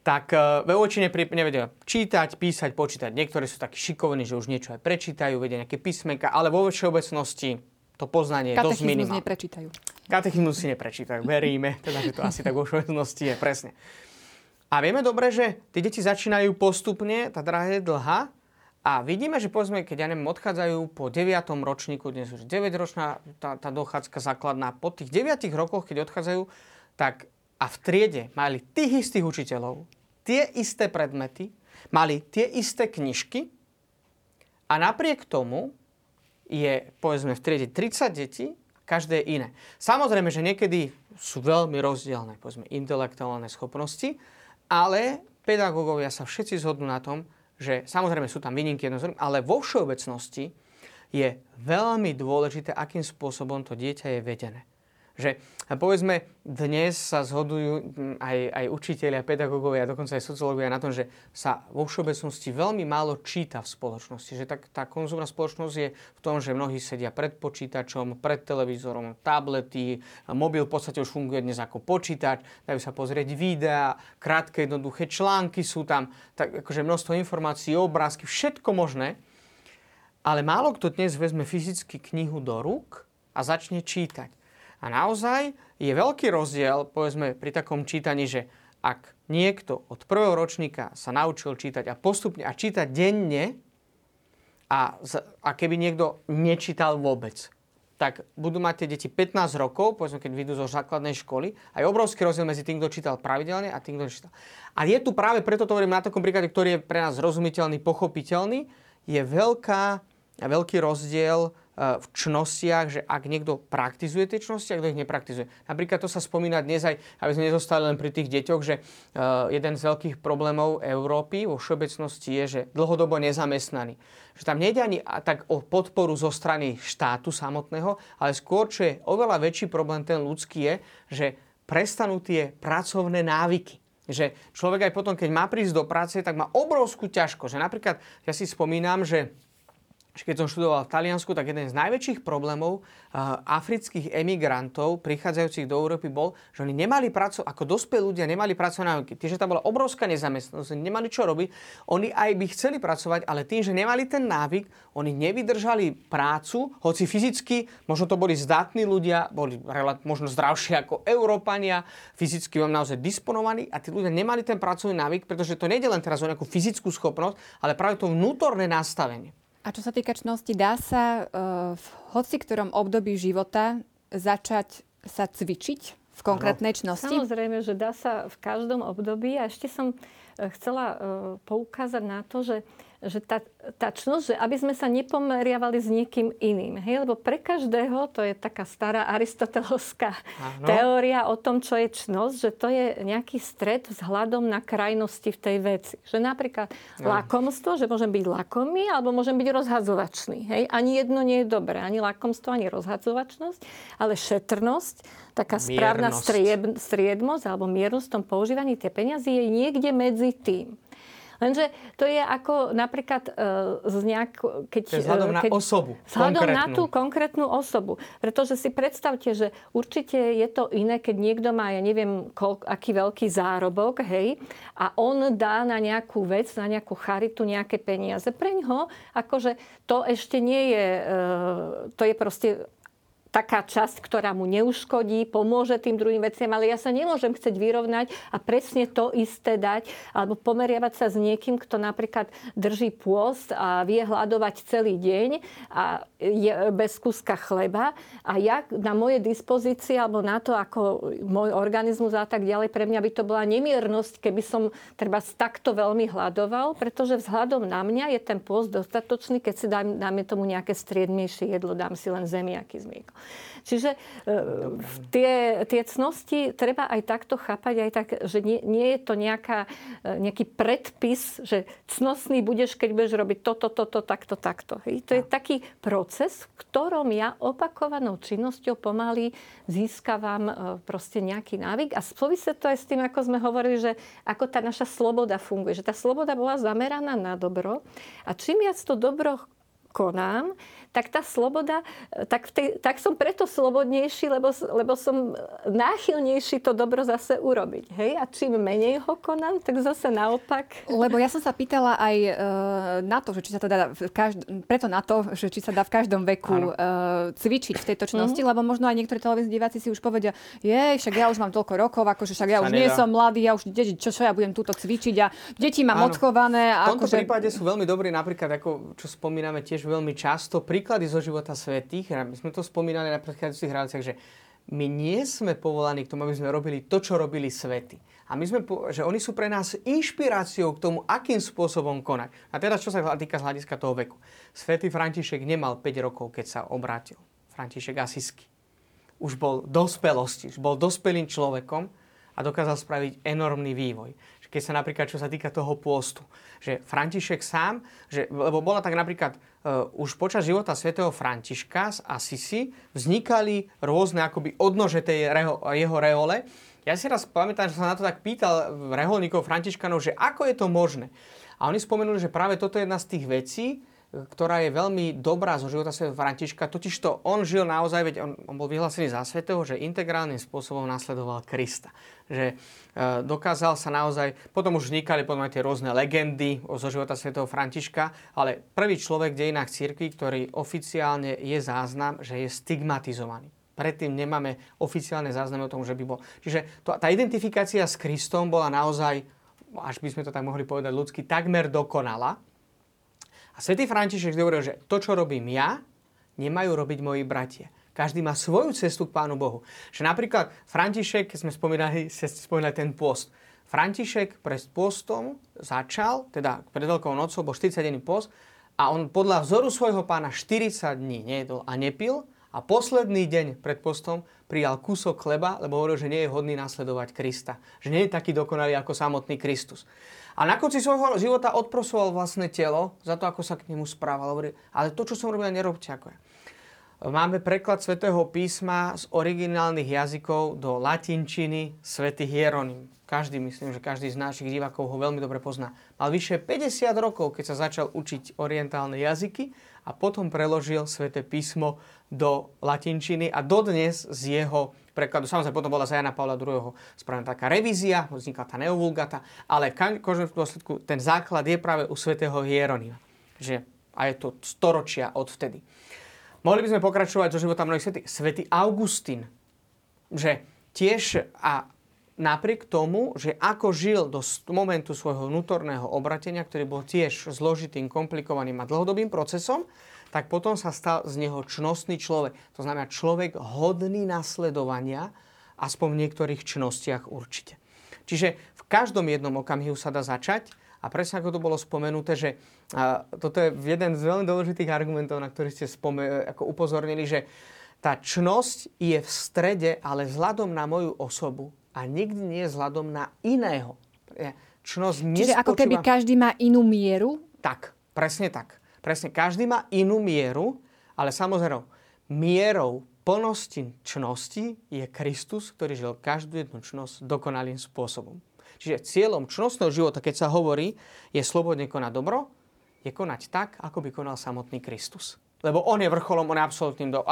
tak uh, ve väčšine nevedia čítať, písať, počítať. Niektorí sú takí šikovní, že už niečo aj prečítajú, vedia nejaké písmenka, ale vo všeobecnosti to poznanie je dosť minimálne. neprečítajú. Katechizmus si neprečítajú, veríme, teda, že to asi tak vo všeobecnosti je, presne. A vieme dobre, že tie deti začínajú postupne, tá drahá je dlhá, a vidíme, že povedzme, keď ja neviem, odchádzajú po 9. ročníku, dnes už 9-ročná tá, tá dochádzka základná, po tých 9 rokoch, keď odchádzajú, tak a v triede mali tých istých učiteľov, tie isté predmety, mali tie isté knižky a napriek tomu je, povedzme, v triede 30 detí, každé je iné. Samozrejme, že niekedy sú veľmi rozdielne, povedzme, intelektuálne schopnosti, ale pedagógovia sa všetci zhodnú na tom, že samozrejme sú tam výnimky ale vo všeobecnosti je veľmi dôležité, akým spôsobom to dieťa je vedené. Že povedzme, dnes sa zhodujú aj, aj učiteľia, pedagógovia, dokonca aj sociológovia na tom, že sa vo všeobecnosti veľmi málo číta v spoločnosti. Že tak, tá konzumná spoločnosť je v tom, že mnohí sedia pred počítačom, pred televízorom, tablety, mobil v podstate už funguje dnes ako počítač, dajú sa pozrieť videá, krátke, jednoduché články sú tam, tak akože množstvo informácií, obrázky, všetko možné. Ale málo kto dnes vezme fyzicky knihu do rúk a začne čítať. A naozaj je veľký rozdiel, povedzme, pri takom čítaní, že ak niekto od prvého ročníka sa naučil čítať a postupne a čítať denne a, a keby niekto nečítal vôbec, tak budú mať tie deti 15 rokov, povedzme, keď vyjdú zo základnej školy, a je obrovský rozdiel medzi tým, kto čítal pravidelne a tým, kto čítal. A je tu práve preto to hovorím na takom príklade, ktorý je pre nás zrozumiteľný, pochopiteľný, je veľká, veľký rozdiel v čnostiach, že ak niekto praktizuje tie čnosti, a ich nepraktizuje. Napríklad to sa spomína dnes aj, aby sme nezostali len pri tých deťoch, že e, jeden z veľkých problémov Európy vo všeobecnosti je, že dlhodobo nezamestnaný. Že tam nejde ani tak o podporu zo strany štátu samotného, ale skôr, čo je oveľa väčší problém ten ľudský je, že prestanú tie pracovné návyky že človek aj potom, keď má prísť do práce, tak má obrovskú ťažko. Že napríklad, ja si spomínam, že keď som študoval v Taliansku, tak jeden z najväčších problémov uh, afrických emigrantov prichádzajúcich do Európy bol, že oni nemali prácu, ako dospelí ľudia nemali pracovné návyky. Tým, že tam bola obrovská nezamestnanosť, nemali čo robiť, oni aj by chceli pracovať, ale tým, že nemali ten návyk, oni nevydržali prácu, hoci fyzicky, možno to boli zdatní ľudia, boli možno zdravšie ako Európania, fyzicky vám naozaj disponovaní a tí ľudia nemali ten pracovný návyk, pretože to nejde len teraz o nejakú fyzickú schopnosť, ale práve to vnútorné nastavenie. A čo sa týka čnosti, dá sa uh, v hoci ktorom období života začať sa cvičiť v konkrétnej čnosti? Samozrejme, že dá sa v každom období. A ešte som eh, chcela uh, poukázať na to, že že tá, tá čnosť, že aby sme sa nepomeriavali s niekým iným. Hej? Lebo pre každého, to je taká stará aristotelovská ano. teória o tom, čo je čnosť, že to je nejaký stred vzhľadom na krajnosti v tej veci. Že napríklad no. lakomstvo, že môžem byť lakomý, alebo môžem byť rozhadzovačný. Hej? Ani jedno nie je dobré. Ani lakomstvo, ani rozhadzovačnosť, ale šetrnosť, taká správna striedmosť alebo miernosť v tom používaní tie peniazy je niekde medzi tým. Lenže to je ako napríklad uh, z nejak, keď... Vzhľadom keď, na osobu. Vzhľadom na tú konkrétnu osobu. Pretože si predstavte, že určite je to iné, keď niekto má, ja neviem, koľ, aký veľký zárobok, hej, a on dá na nejakú vec, na nejakú charitu nejaké peniaze. Pre ňoho, akože to ešte nie je, uh, to je proste taká časť, ktorá mu neuškodí, pomôže tým druhým veciam, ale ja sa nemôžem chcieť vyrovnať a presne to isté dať, alebo pomeriavať sa s niekým, kto napríklad drží pôst a vie hľadovať celý deň a je bez kuska chleba a ja na moje dispozície alebo na to, ako môj organizmus a tak ďalej, pre mňa by to bola nemiernosť, keby som treba takto veľmi hľadoval, pretože vzhľadom na mňa je ten pôst dostatočný, keď si dám, dáme tomu nejaké striednejšie jedlo, dám si len zemiaky z mlieko. Čiže e, tie, tie cnosti treba aj takto chápať, aj tak, že nie, nie je to nejaká, e, nejaký predpis, že cnostný budeš, keď budeš robiť toto, toto, takto, takto. Hej. To je taký proces, v ktorom ja opakovanou činnosťou pomaly získavam e, proste nejaký návyk a súvisí to aj s tým, ako sme hovorili, že ako tá naša sloboda funguje. Že tá sloboda bola zameraná na dobro a čím viac to dobro konám, tak tá sloboda, tak, tej, tak som preto slobodnejší, lebo, lebo som náchylnejší to dobro zase urobiť. Hej? A čím menej ho konám, tak zase naopak. Lebo ja som sa pýtala aj e, na to, že či sa to dá v každ- preto na to, že či sa dá v každom veku e, cvičiť v tejto činnosti, mm-hmm. lebo možno aj niektorí televízni diváci si už povedia, je, však ja už mám toľko rokov, akože však ja už nie som mladý, ja už, čo, čo ja budem túto cvičiť a deti mám odchované. V tomto akože... prípade sú veľmi dobrí, napríklad, ako čo spomíname tiež veľmi často, pri príklady zo života svetých, my sme to spomínali na predchádzajúcich reláciách, že my nie sme povolaní k tomu, aby sme robili to, čo robili svety. A my sme, že oni sú pre nás inšpiráciou k tomu, akým spôsobom konať. A teraz, čo sa týka z hľadiska toho veku. Svetý František nemal 5 rokov, keď sa obrátil. František Asisky. Už bol dospelosti, už bol dospelým človekom a dokázal spraviť enormný vývoj. Keď sa napríklad, čo sa týka toho pôstu, že František sám, že, lebo bola tak napríklad uh, už počas života svätého Františka z Asisi vznikali rôzne akoby odnože tej reho, jeho reole. Ja si raz pamätám, že sa na to tak pýtal reholníkov Františkanov, že ako je to možné. A oni spomenuli, že práve toto je jedna z tých vecí, ktorá je veľmi dobrá zo života Sv. Františka. Totižto on žil naozaj, veď on, on bol vyhlásený za svetého, že integrálnym spôsobom nasledoval Krista. Že e, dokázal sa naozaj, potom už vznikali aj tie rôzne legendy zo života Sv. Františka, ale prvý človek v dejinách cirkvi, ktorý oficiálne je záznam, že je stigmatizovaný. Predtým nemáme oficiálne záznamy o tom, že by bol. Čiže to, tá identifikácia s Kristom bola naozaj, až by sme to tak mohli povedať ľudsky, takmer dokonala a svätý František hovoril, že to, čo robím ja, nemajú robiť moji bratia. Každý má svoju cestu k Pánu Bohu. Že napríklad František, sme spomínali, spomínali ten post. František pred postom začal, teda pred Veľkou nocou, bol 40 dní post a on podľa vzoru svojho pána 40 dní nejedol a nepil a posledný deň pred postom prijal kúsok chleba, lebo hovoril, že nie je hodný nasledovať Krista. Že nie je taký dokonalý ako samotný Kristus. A na konci svojho života odprosoval vlastné telo za to, ako sa k nemu správal. Hovorí, ale to, čo som robil, nerobte ako ja. Máme preklad svätého písma z originálnych jazykov do latinčiny svätý Hieronym. Každý, myslím, že každý z našich divákov ho veľmi dobre pozná. Mal vyše 50 rokov, keď sa začal učiť orientálne jazyky a potom preložil sväté písmo do latinčiny a dodnes z jeho prekladu. Samozrejme, potom bola za Jana Pavla II. spravená taká revízia, vznikla tá neovulgata, ale v každom dôsledku ten základ je práve u svätého Hieronima. Že, a je to storočia od vtedy. Mohli by sme pokračovať zo života mnohých svetých. Svetý Augustín, že tiež a napriek tomu, že ako žil do momentu svojho vnútorného obratenia, ktorý bol tiež zložitým, komplikovaným a dlhodobým procesom, tak potom sa stal z neho čnostný človek. To znamená človek hodný nasledovania, aspoň v niektorých čnostiach určite. Čiže v každom jednom okamihu sa dá začať a presne ako to bolo spomenuté, že a, toto je jeden z veľmi dôležitých argumentov, na ktorý ste spome- ako upozornili, že tá čnosť je v strede, ale vzhľadom na moju osobu a nikdy nie vzhľadom na iného. Čnosť Čiže nespočíva... ako keby každý má inú mieru? Tak, presne tak. Presne, každý má inú mieru, ale samozrejme, mierou plnosti čnosti je Kristus, ktorý žil každú jednu čnosť dokonalým spôsobom. Čiže cieľom čnostného života, keď sa hovorí, je slobodne konať dobro, je konať tak, ako by konal samotný Kristus. Lebo on je vrcholom, on je absolútnym. Do.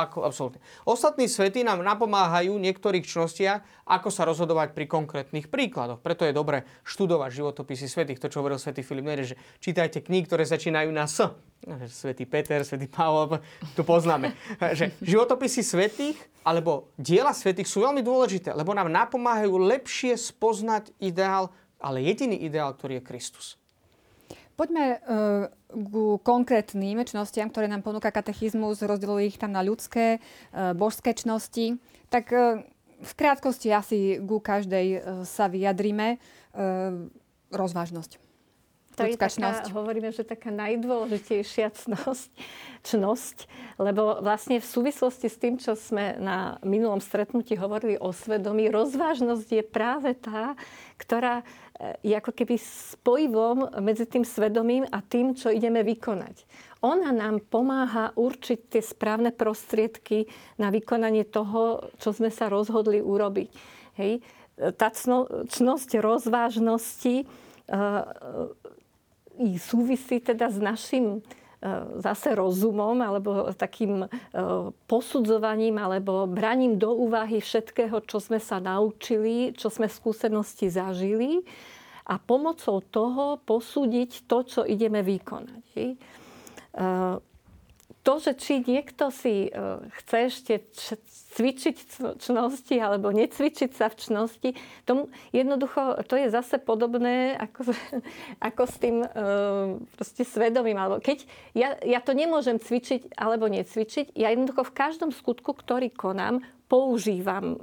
Ostatní svety nám napomáhajú v niektorých čnostiach, ako sa rozhodovať pri konkrétnych príkladoch. Preto je dobre študovať životopisy svetých. To, čo hovoril svätý Filip Nere, že čítajte knihy, ktoré začínajú na S. Svetý Peter, svätý Pavol, tu poznáme. že životopisy svetých alebo diela svetých sú veľmi dôležité, lebo nám napomáhajú lepšie spoznať ideál, ale jediný ideál, ktorý je Kristus. Poďme uh, ku konkrétnym čnostiam, ktoré nám ponúka katechizmus, rozdelujú ich tam na ľudské, uh, božské čnosti. Tak uh, v krátkosti asi ku každej uh, sa vyjadrime. Rozvážnosť. To je taká, hovoríme, že taká najdôležitejšia cnosť, čnosť, lebo vlastne v súvislosti s tým, čo sme na minulom stretnutí hovorili o svedomí, rozvážnosť je práve tá, ktorá je ako keby spojivom medzi tým svedomím a tým, čo ideme vykonať. Ona nám pomáha určiť tie správne prostriedky na vykonanie toho, čo sme sa rozhodli urobiť. Hej. Tá cno, cnosť rozvážnosti uh, súvisí teda s našim E, zase rozumom alebo takým e, posudzovaním alebo braním do úvahy všetkého, čo sme sa naučili, čo sme v skúsenosti zažili a pomocou toho posúdiť to, čo ideme vykonať. E, to, že či niekto si chce ešte cvičiť čnosti alebo necvičiť sa v čnosti. Tomu jednoducho, to je zase podobné ako, ako s tým e, proste svedomím. Alebo keď ja, ja to nemôžem cvičiť alebo necvičiť, ja jednoducho v každom skutku, ktorý konám, používam e,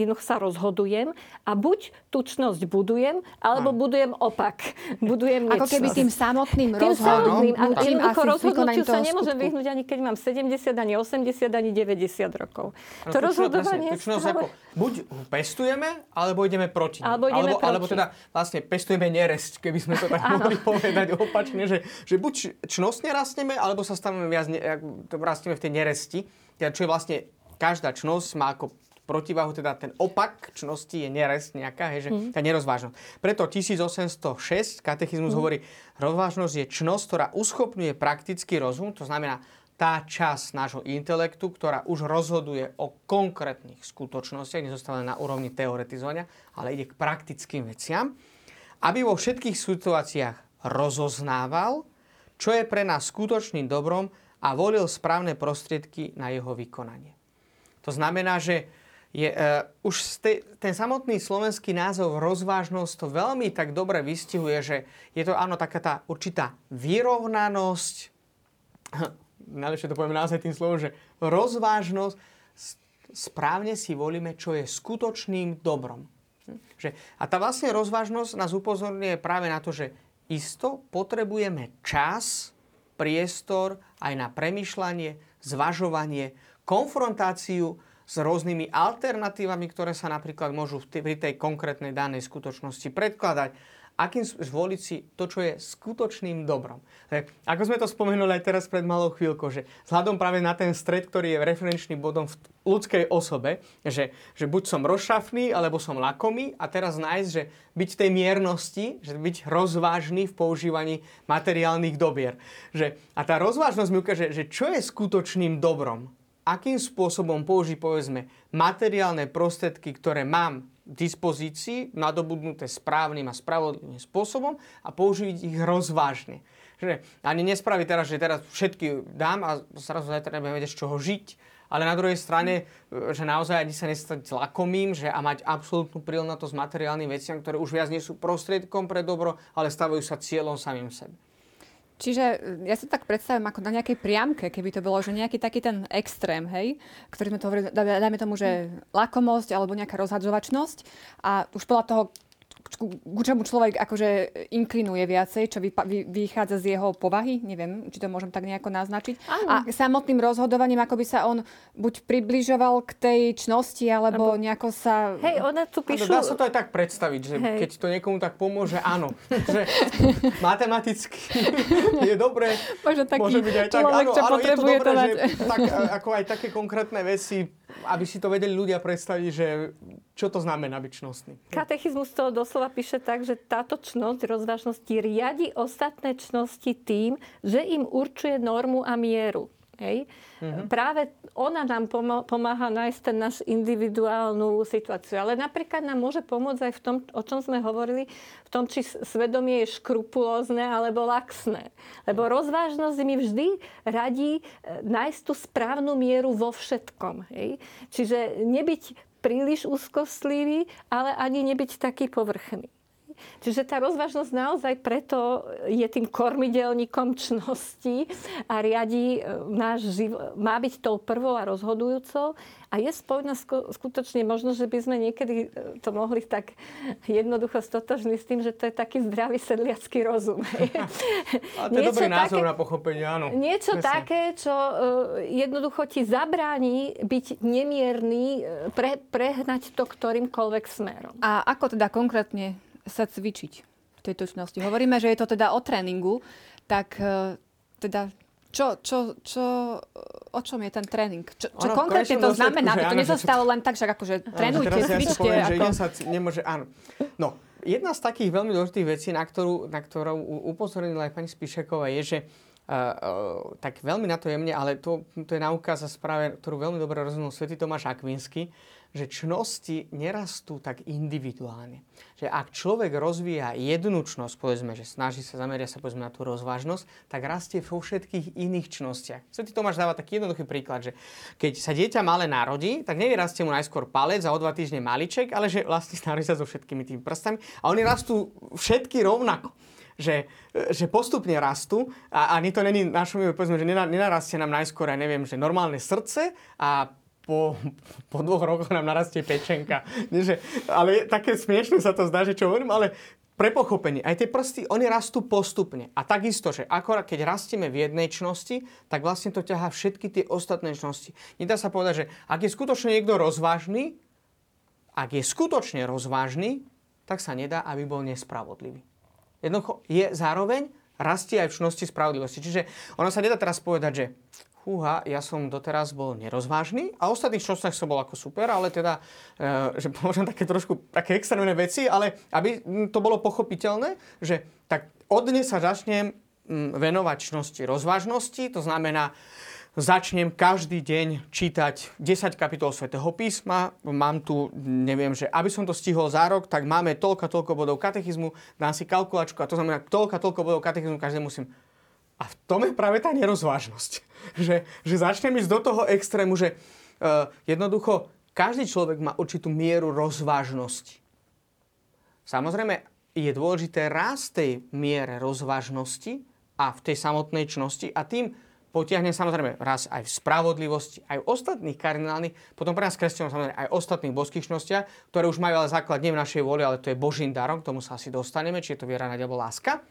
jednoducho sa rozhodujem a buď tučnosť budujem, alebo budujem opak. Budujem Ako keby tým samotným Tým samotným. A rozhodnutím jednoducho rozhodnutiu sa nemôžem skutku. vyhnúť ani keď mám 70, ani 80, ani 90 rokov. Áno, To tučno- rozhodovanie tučnosť stále... ako, buď pestujeme, alebo ideme proti. Alebo ideme alebo, alebo proti. teda vlastne pestujeme neresť, keby sme to tak mohli povedať opačne, že, že buď č- čnosne rasteme, alebo sa staneme viac, ne, rasteme v tej neresti, teda čo je vlastne, každá čnosť má ako protiváhu, teda ten opak čnosti je neresť nejaká, hej, že Mhm. tá nerozvážnosť. Preto 1806 katechizmus hovorí, rozvážnosť je čnosť, ktorá uschopňuje praktický rozum, to znamená tá časť nášho intelektu, ktorá už rozhoduje o konkrétnych skutočnostiach, nezostáva na úrovni teoretizovania, ale ide k praktickým veciam, aby vo všetkých situáciách rozoznával, čo je pre nás skutočným dobrom a volil správne prostriedky na jeho vykonanie. To znamená, že je, uh, už ste, ten samotný slovenský názov rozvážnosť to veľmi tak dobre vystihuje, že je to áno taká tá určitá vyrovnanosť, najlepšie to poviem naozaj tým slovom, že rozvážnosť, správne si volíme, čo je skutočným dobrom. Hm? Že, a tá vlastne rozvážnosť nás upozorňuje práve na to, že isto potrebujeme čas, priestor aj na premyšľanie, zvažovanie, konfrontáciu s rôznymi alternatívami, ktoré sa napríklad môžu pri tej konkrétnej danej skutočnosti predkladať. Akým zvoliť si to, čo je skutočným dobrom. Ako sme to spomenuli aj teraz pred malou chvíľkou, že vzhľadom práve na ten stred, ktorý je referenčným bodom v ľudskej osobe, že, že buď som rozšafný, alebo som lakomý a teraz nájsť, že byť v tej miernosti, že byť rozvážny v používaní materiálnych dobier. Že, a tá rozvážnosť mi ukáže, že čo je skutočným dobrom akým spôsobom použiť, povedzme, materiálne prostriedky, ktoré mám v dispozícii, nadobudnuté správnym a spravodlivým spôsobom a použiť ich rozvážne. Že ani nespraviť teraz, že teraz všetky dám a zrazu zajtra nebudem vedieť, z čoho žiť, ale na druhej strane, že naozaj ani sa nestať lakomým že a mať absolútnu prílnatosť materiálnym veciam, ktoré už viac nie sú prostriedkom pre dobro, ale stavajú sa cieľom samým sebe. Čiže e, ja si to tak predstavím ako na nejakej priamke, keby to bolo, že nejaký taký ten extrém, hej, ktorý sme to hovorili, dajme tomu, že lakomosť alebo nejaká rozhadžovačnosť a už podľa toho, ku ku čomu človek akože inklinuje viacej, čo vypa- vy, vychádza z jeho povahy, neviem, či to môžem tak nejako naznačiť. Áno. A samotným rozhodovaním, ako by sa on buď približoval k tej čnosti, alebo nejako sa... Hej, ona tu píšu... dá sa to aj tak predstaviť, že Hej. keď to niekomu tak pomôže, áno. že matematicky je dobré. Možno taký môže byť aj tak, človek, áno, čo áno, je to potrebuje dobré, to že tak, ako aj také konkrétne veci, aby si to vedeli ľudia predstaviť, že čo to znamená byť čnostný. Katechizmus toho doslova píše tak, že táto čnosť rozvážnosti riadi ostatné čnosti tým, že im určuje normu a mieru. Hej? Mhm. Práve ona nám pomáha nájsť ten náš individuálnu situáciu. Ale napríklad nám môže pomôcť aj v tom, o čom sme hovorili, v tom, či svedomie je škrupulózne alebo laxné. Lebo rozvážnosť mi vždy radí e, nájsť tú správnu mieru vo všetkom. Hej? Čiže nebyť príliš úzkostlivý, ale ani nebyť taký povrchný. Čiže tá rozvážnosť naozaj preto je tým kormidelníkom čnosti a riadi e, náš život, má byť tou prvou a rozhodujúcou a je spojená sku- skutočne možno, že by sme niekedy e, to mohli tak jednoducho stotožniť s tým, že to je taký zdravý sedliacký rozum. A to je dobrý názor na pochopenie, áno. Niečo Presne. také, čo e, jednoducho ti zabráni byť nemierný, pre, prehnať to ktorýmkoľvek smerom. A ako teda konkrétne sa cvičiť v tejto činnosti? Hovoríme, že je to teda o tréningu, tak e, teda čo, čo, čo, o čom je ten tréning? Čo, čo Ono konkrétne to znamená? že Aby to že nezostalo len tak, že akože trénujte, teraz ja cvičte. poviem, že ako... jeden sa c- nemôže, áno. No, jedna z takých veľmi dôležitých vecí, na ktorú, na ktorú upozornila aj pani Spišeková, je, že uh, uh, tak veľmi na to jemne, ale to, to je nauka za správe, ktorú veľmi dobre rozumel svätý Tomáš Akvinsky, že čnosti nerastú tak individuálne. Že ak človek rozvíja jednu čnosť, povedzme, že snaží sa zameria sa povedzme na tú rozvážnosť, tak rastie vo všetkých iných čnostiach. Svetý Tomáš dáva taký jednoduchý príklad, že keď sa dieťa malé narodí, tak nevyrastie mu najskôr palec a o dva týždne maliček, ale že vlastne narodí sa so všetkými tými prstami a oni rastú všetky rovnako že, že postupne rastú a ani to není našom, povedzme, že nena- nenarastie nám najskôr, ja neviem, že normálne srdce a po, po dvoch rokoch nám narastie pečenka. Nie, že, ale také smiešne sa to zdá, že čo hovorím, ale pre pochopenie, aj tie prsty, oni rastú postupne. A takisto, že akorát keď rastieme v jednej čnosti, tak vlastne to ťahá všetky tie ostatné čnosti. Nedá sa povedať, že ak je skutočne niekto rozvážny, ak je skutočne rozvážny, tak sa nedá, aby bol nespravodlivý. Jednoducho je zároveň rastie aj v čnosti spravodlivosti. Čiže ono sa nedá teraz povedať, že húha, ja som doteraz bol nerozvážny a ostatných častiach som bol ako super, ale teda, e, že môžem také trošku také extrémne veci, ale aby to bolo pochopiteľné, že tak od dnes sa začnem venovať čnosti rozvážnosti, to znamená, začnem každý deň čítať 10 kapitol svätého písma. Mám tu, neviem, že aby som to stihol za rok, tak máme toľko, toľko bodov katechizmu, dám si kalkulačku a to znamená toľko, toľko bodov katechizmu každý musím. A v tom je práve tá nerozvážnosť. že, že začnem ísť do toho extrému, že uh, jednoducho každý človek má určitú mieru rozvážnosti. Samozrejme, je dôležité rast tej miere rozvážnosti a v tej samotnej čnosti a tým potiahne samozrejme raz aj v spravodlivosti, aj v ostatných kardinálnych, potom pre nás kresťanov samozrejme aj v ostatných boských čnostiach, ktoré už majú ale základ nie v našej voli, ale to je Božím darom, k tomu sa asi dostaneme, či je to viera, nádej láska.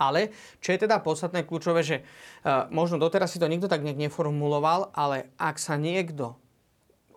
Ale čo je teda podstatné kľúčové, že uh, možno doteraz si to nikto tak nejak neformuloval, ale ak sa niekto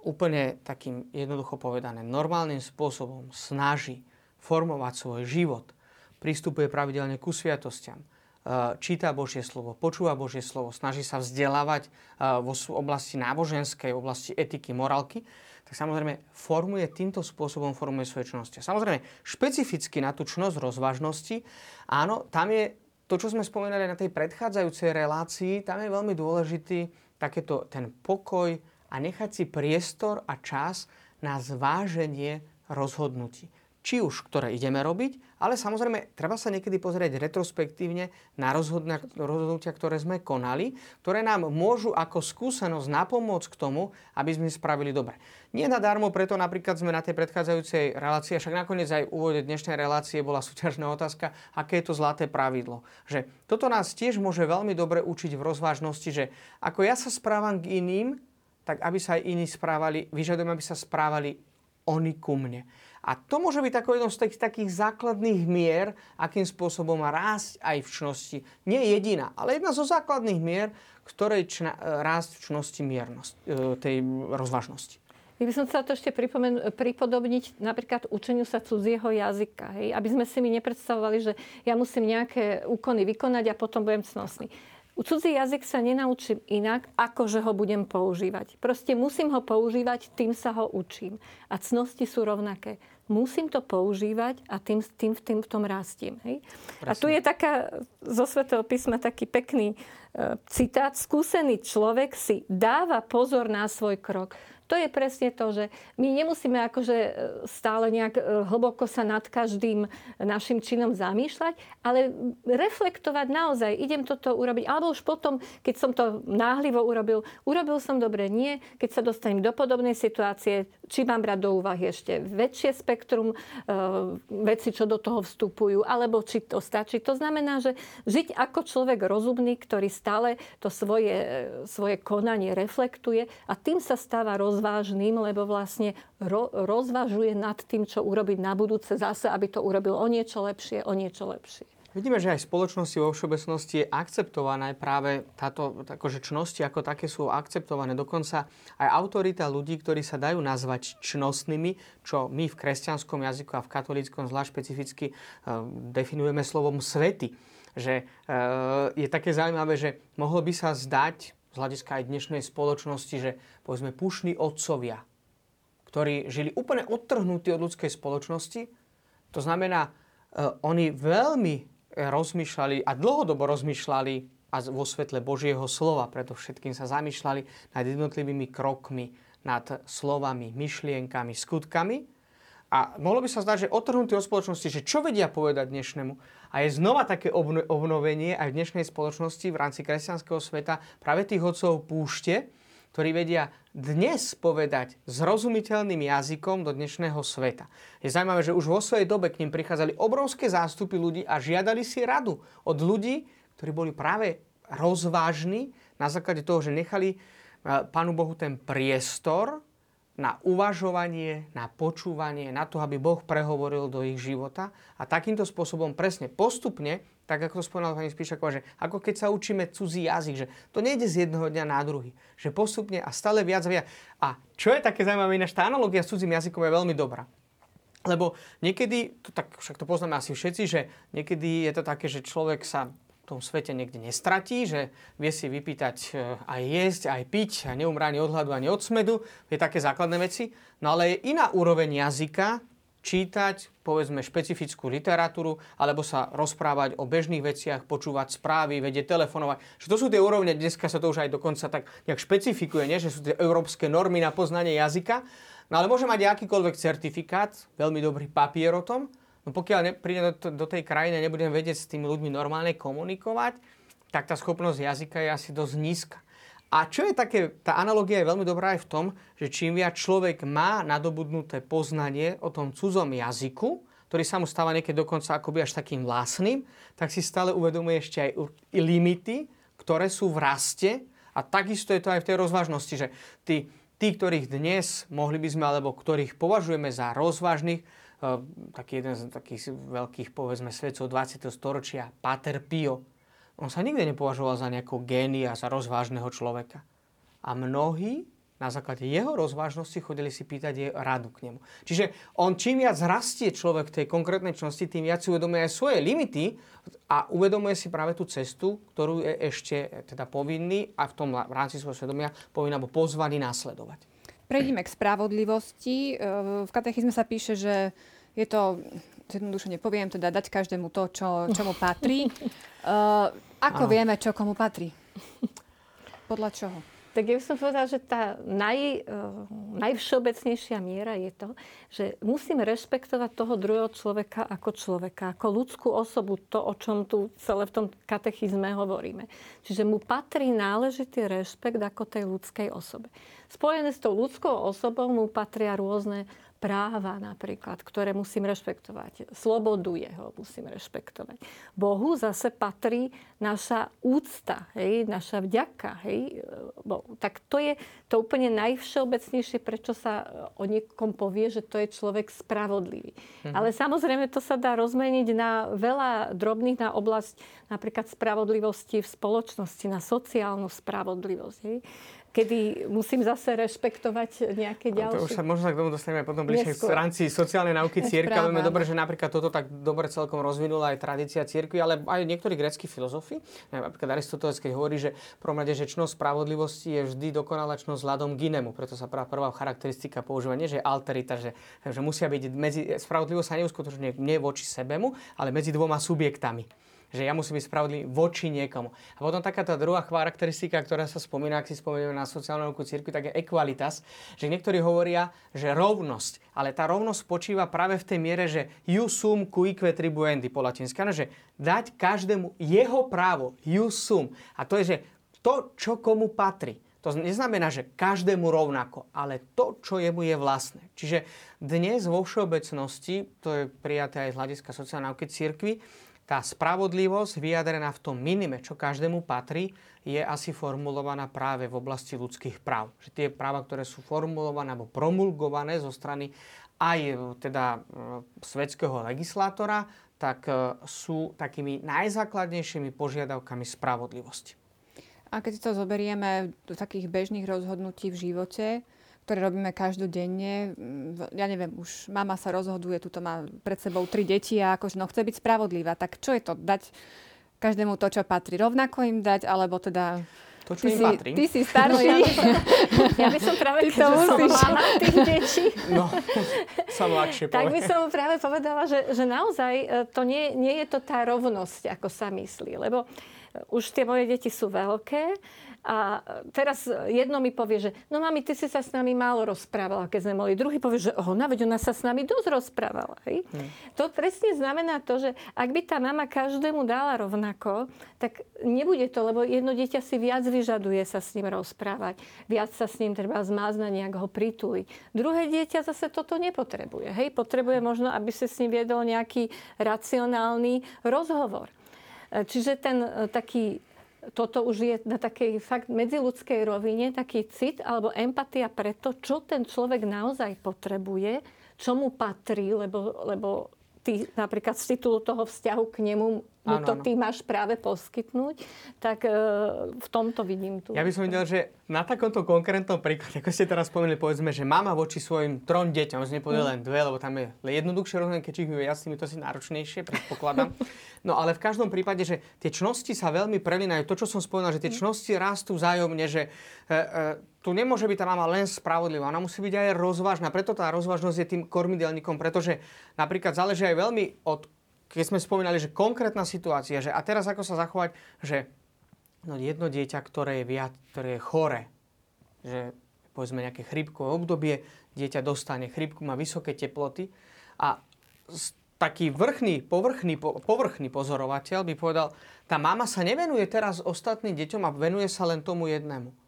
úplne takým jednoducho povedané normálnym spôsobom snaží formovať svoj život, pristupuje pravidelne ku sviatostiam, Eh, číta Božie slovo, počúva Božie slovo, snaží sa vzdelávať eh, vo oblasti náboženskej, v oblasti etiky, morálky, tak samozrejme formuje týmto spôsobom formuje svoje čnosti. Samozrejme, špecificky na tú čnosť rozvážnosti, áno, tam je to, čo sme spomínali na tej predchádzajúcej relácii, tam je veľmi dôležitý takéto ten pokoj a nechať si priestor a čas na zváženie rozhodnutí či už ktoré ideme robiť, ale samozrejme treba sa niekedy pozrieť retrospektívne na rozhodnutia, ktoré sme konali, ktoré nám môžu ako skúsenosť napomôcť k tomu, aby sme spravili dobre. Nie nadarmo, preto napríklad sme na tej predchádzajúcej relácii, však nakoniec aj v úvode dnešnej relácie bola súťažná otázka, aké je to zlaté pravidlo. Že toto nás tiež môže veľmi dobre učiť v rozvážnosti, že ako ja sa správam k iným, tak aby sa aj iní správali, vyžadujem, aby sa správali oni ku mne. A to môže byť ako jedno z tých takých základných mier, akým spôsobom rásť aj v čnosti. Nie jediná, ale jedna zo základných mier, ktorej čna, rásť v čnosti miernosť, e, tej rozvážnosti. Ja by som chcela to ešte pripodobniť napríklad učeniu sa cudzieho jazyka. Hej? Aby sme si mi nepredstavovali, že ja musím nejaké úkony vykonať a potom budem cnosný. Cudzí jazyk sa nenaučím inak, ako že ho budem používať. Proste musím ho používať, tým sa ho učím. A cnosti sú rovnaké. Musím to používať a tým, tým, tým v tom rastím. Hej? A tu je taká zo Svetého písma taký pekný e, citát. Skúsený človek si dáva pozor na svoj krok to je presne to, že my nemusíme akože e, stále nejak e, hlboko sa nad každým našim činom zamýšľať, ale reflektovať naozaj, idem toto urobiť. Alebo už potom, keď som to náhlivo urobil, urobil som dobre, nie. Keď sa dostanem do podobnej situácie, či mám brať do úvahy ešte väčšie spektrum e, veci, čo do toho vstupujú, alebo či to stačí. To znamená, že žiť ako človek rozumný, ktorý stále to svoje, e, svoje konanie reflektuje a tým sa stáva roz rozvážnym, lebo vlastne ro- rozvažuje nad tým, čo urobiť na budúce zase, aby to urobil o niečo lepšie, o niečo lepšie. Vidíme, že aj v spoločnosti vo všeobecnosti je akceptované práve táto akože čnosti ako také sú akceptované. Dokonca aj autorita ľudí, ktorí sa dajú nazvať čnostnými, čo my v kresťanskom jazyku a v katolíckom zvlášť špecificky uh, definujeme slovom svety. Že uh, je také zaujímavé, že mohlo by sa zdať z hľadiska aj dnešnej spoločnosti, že povedzme pušní otcovia, ktorí žili úplne odtrhnutí od ľudskej spoločnosti, to znamená, uh, oni veľmi rozmýšľali a dlhodobo rozmýšľali a vo svetle Božieho slova predovšetkým sa zamýšľali nad jednotlivými krokmi, nad slovami, myšlienkami, skutkami a mohlo by sa zdať, že otrhnutí od spoločnosti, že čo vedia povedať dnešnému. A je znova také obnovenie aj v dnešnej spoločnosti v rámci kresťanského sveta práve tých odcov púšte, ktorí vedia dnes povedať zrozumiteľným jazykom do dnešného sveta. Je zaujímavé, že už vo svojej dobe k ním prichádzali obrovské zástupy ľudí a žiadali si radu od ľudí, ktorí boli práve rozvážni na základe toho, že nechali Pánu Bohu ten priestor na uvažovanie, na počúvanie, na to, aby Boh prehovoril do ich života a takýmto spôsobom presne postupne, tak ako to spomínala pani Spíšaková, že ako keď sa učíme cudzí jazyk, že to nejde z jedného dňa na druhý, že postupne a stále viac a viac. A čo je také zaujímavé, ináč tá analogia s cudzím jazykom je veľmi dobrá. Lebo niekedy, to tak však to poznáme asi všetci, že niekedy je to také, že človek sa v tom svete niekde nestratí, že vie si vypýtať e, aj jesť, aj piť, a neumrá ani od hladu, ani od smedu, je také základné veci. No ale je iná úroveň jazyka, čítať, povedzme, špecifickú literatúru, alebo sa rozprávať o bežných veciach, počúvať správy, vedieť telefonovať. Že to sú tie úrovne, dneska sa to už aj dokonca tak nejak špecifikuje, nie? že sú tie európske normy na poznanie jazyka. No ale môže mať akýkoľvek certifikát, veľmi dobrý papier o tom, No pokiaľ ne, príde do, do tej krajiny a nebudem vedieť s tými ľuďmi normálne komunikovať, tak tá schopnosť jazyka je asi dosť nízka. A čo je také, tá analogia je veľmi dobrá aj v tom, že čím viac človek má nadobudnuté poznanie o tom cudzom jazyku, ktorý sa mu stáva niekedy dokonca akoby až takým vlastným, tak si stále uvedomuje ešte aj limity, ktoré sú v raste a takisto je to aj v tej rozvážnosti, že tí, tí ktorých dnes mohli by sme, alebo ktorých považujeme za rozvážnych, taký jeden z takých veľkých, povedzme, svedcov 20. storočia, Pater Pio. On sa nikdy nepovažoval za nejakého génia, za rozvážneho človeka. A mnohí na základe jeho rozvážnosti chodili si pýtať jej radu k nemu. Čiže on čím viac rastie človek tej konkrétnej čnosti, tým viac si uvedomuje aj svoje limity a uvedomuje si práve tú cestu, ktorú je ešte teda povinný a v tom v rámci svojho svedomia povinný alebo pozvaný následovať. Prejdime k spravodlivosti. E, v katechizme sa píše, že je to, jednoduše nepoviem, teda dať každému to, čo, čo mu patrí. Uh, ako ano. vieme, čo komu patrí? Podľa čoho? Tak ja by som povedala, že tá naj, uh, najvšeobecnejšia miera je to, že musíme rešpektovať toho druhého človeka ako človeka, ako ľudskú osobu, to, o čom tu celé v tom katechizme hovoríme. Čiže mu patrí náležitý rešpekt ako tej ľudskej osobe. Spojené s tou ľudskou osobou mu patria rôzne práva napríklad, ktoré musím rešpektovať. Slobodu jeho musím rešpektovať. Bohu zase patrí naša úcta, hej, naša vďaka. Hej, Bohu. Tak to je to úplne najvšeobecnejšie, prečo sa o niekom povie, že to je človek spravodlivý. Mhm. Ale samozrejme to sa dá rozmeniť na veľa drobných, na oblasť napríklad spravodlivosti v spoločnosti, na sociálnu spravodlivosť. Hej kedy musím zase rešpektovať nejaké ďalšie. To už sa možno k tomu dostaneme potom bližšie v rámci sociálnej nauky církvy. Vieme dobre, že napríklad toto tak dobre celkom rozvinula aj tradícia církvy, ale aj niektorí greckí filozofi. Napríklad Aristoteles, keď hovorí, že prvom rade, že čnosť spravodlivosti je vždy dokonalá čnosť vzhľadom k inému. Preto sa prvá, prvá charakteristika používa nie, že alterita, že, že musia byť medzi, spravodlivosť sa neuskutočne nie voči sebemu, ale medzi dvoma subjektami že ja musím byť spravodlivý voči niekomu. A potom taká tá druhá charakteristika, ktorá sa spomína, ak si spomenieme na sociálnu nauku cirkvi, tak je equalitas, že niektorí hovoria, že rovnosť, ale tá rovnosť spočíva práve v tej miere, že ius sum cuique tribuendi po latinsky, že dať každému jeho právo, ius sum. A to je, že to, čo komu patrí. To neznamená, že každému rovnako, ale to, čo jemu je vlastné. Čiže dnes vo všeobecnosti, to je prijaté aj z hľadiska sociálnej cirkvi, tá spravodlivosť vyjadrená v tom minime, čo každému patrí, je asi formulovaná práve v oblasti ľudských práv. Že tie práva, ktoré sú formulované alebo promulgované zo strany aj e, teda e, svetského legislátora, tak e, sú takými najzákladnejšími požiadavkami spravodlivosti. A keď to zoberieme do takých bežných rozhodnutí v živote, ktoré robíme každodenne. Mm, ja neviem, už mama sa rozhoduje, tuto má pred sebou tri deti a akože no chce byť spravodlivá. Tak čo je to? Dať každému to, čo patrí. Rovnako im dať, alebo teda... To, čo ty im si, patrí. Ty si starší. No, ja, by som, ja by som práve, keď som mama tých detí, no, sa ľahšie tak by som práve povedala, že, že naozaj e, to nie, nie je to tá rovnosť, ako sa myslí. Lebo už tie moje deti sú veľké a teraz jedno mi povie, že no mami, ty si sa s nami málo rozprávala, keď sme boli. Druhý povie, že ona, veď ona sa s nami dosť rozprávala. Hej? Hmm. To presne znamená to, že ak by tá mama každému dala rovnako, tak nebude to, lebo jedno dieťa si viac vyžaduje sa s ním rozprávať. Viac sa s ním treba zmáznať, nejak ho prituliť. Druhé dieťa zase toto nepotrebuje. Hej? Potrebuje možno, aby sa s ním viedol nejaký racionálny rozhovor. Čiže ten e, taký toto už je na takej fakt medziludskej rovine taký cit alebo empatia pre to, čo ten človek naozaj potrebuje, čo mu patrí, lebo, lebo ty napríklad z titulu toho vzťahu k nemu mu to ty máš práve poskytnúť, tak e, v tomto vidím tu. Ja by som videl, že na takomto konkrétnom príklade, ako ste teraz spomenuli, povedzme, že mama voči svojim trom deťom, že nepovedal mm. len dve, lebo tam je jednoduchšie rozhodnutie, keď ich jasnými, to si náročnejšie, predpokladám. No ale v každom prípade, že tie čnosti sa veľmi prelinajú. To, čo som spomenul, že tie mm. čnosti rastú vzájomne, že e, e, tu nemôže byť tá mama len spravodlivá, ona musí byť aj rozvážna. Preto tá rozvážnosť je tým kormidelníkom, pretože napríklad záleží aj veľmi od keď sme spomínali, že konkrétna situácia, že a teraz ako sa zachovať, že no jedno dieťa, ktoré je viac, ktoré je chore, že povedzme nejaké chrípkové obdobie, dieťa dostane chrípku, má vysoké teploty a taký vrchný, povrchný, povrchný pozorovateľ by povedal, tá mama sa nevenuje teraz ostatným deťom a venuje sa len tomu jednému.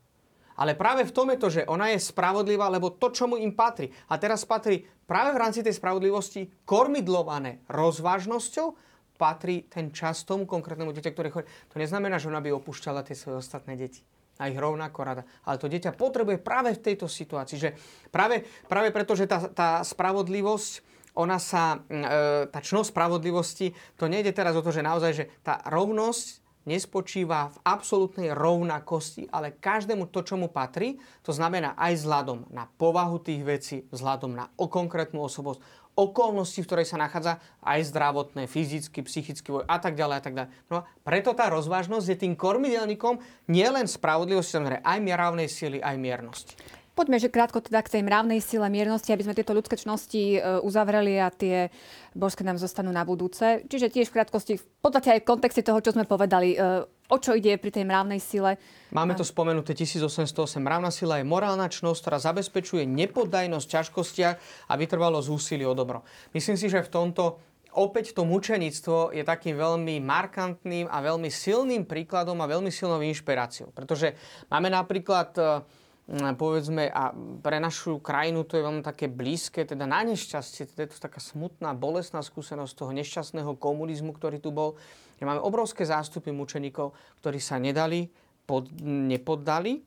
Ale práve v tom je to, že ona je spravodlivá, lebo to, čo mu im patrí. A teraz patrí práve v rámci tej spravodlivosti kormidlované rozvážnosťou, patrí ten čas tomu konkrétnemu dieťa, ktoré chodí. To neznamená, že ona by opúšťala tie svoje ostatné deti. A ich rovnako rada. Ale to dieťa potrebuje práve v tejto situácii. Že práve, práve preto, že tá, tá spravodlivosť, ona sa, e, tá čnosť spravodlivosti, to nejde teraz o to, že naozaj, že tá rovnosť nespočíva v absolútnej rovnakosti, ale každému to, čo mu patrí, to znamená aj vzhľadom na povahu tých vecí, vzhľadom na konkrétnu osobosť, okolnosti, v ktorej sa nachádza, aj zdravotné, fyzicky, psychicky a tak ďalej a tak ďalej. No preto tá rozvážnosť je tým kormidelníkom nielen spravodlivosti, ale aj mieravnej sily, aj miernosti. Poďme, že krátko teda k tej mravnej sile miernosti, aby sme tieto ľudské čnosti e, uzavreli a tie božské nám zostanú na budúce. Čiže tiež v krátkosti, v podstate aj v kontexte toho, čo sme povedali, e, o čo ide pri tej mravnej sile. Máme to spomenuté 1808. Mravná sila je morálna čnosť, ktorá zabezpečuje nepoddajnosť v ťažkostiach a vytrvalosť úsilí o dobro. Myslím si, že v tomto opäť to mučenictvo je takým veľmi markantným a veľmi silným príkladom a veľmi silnou inšpiráciou. Pretože máme napríklad e, povedzme, a pre našu krajinu to je veľmi také blízke, teda na nešťastie, teda je to taká smutná, bolestná skúsenosť toho nešťastného komunizmu, ktorý tu bol. Že máme obrovské zástupy mučeníkov, ktorí sa nedali, pod, nepoddali.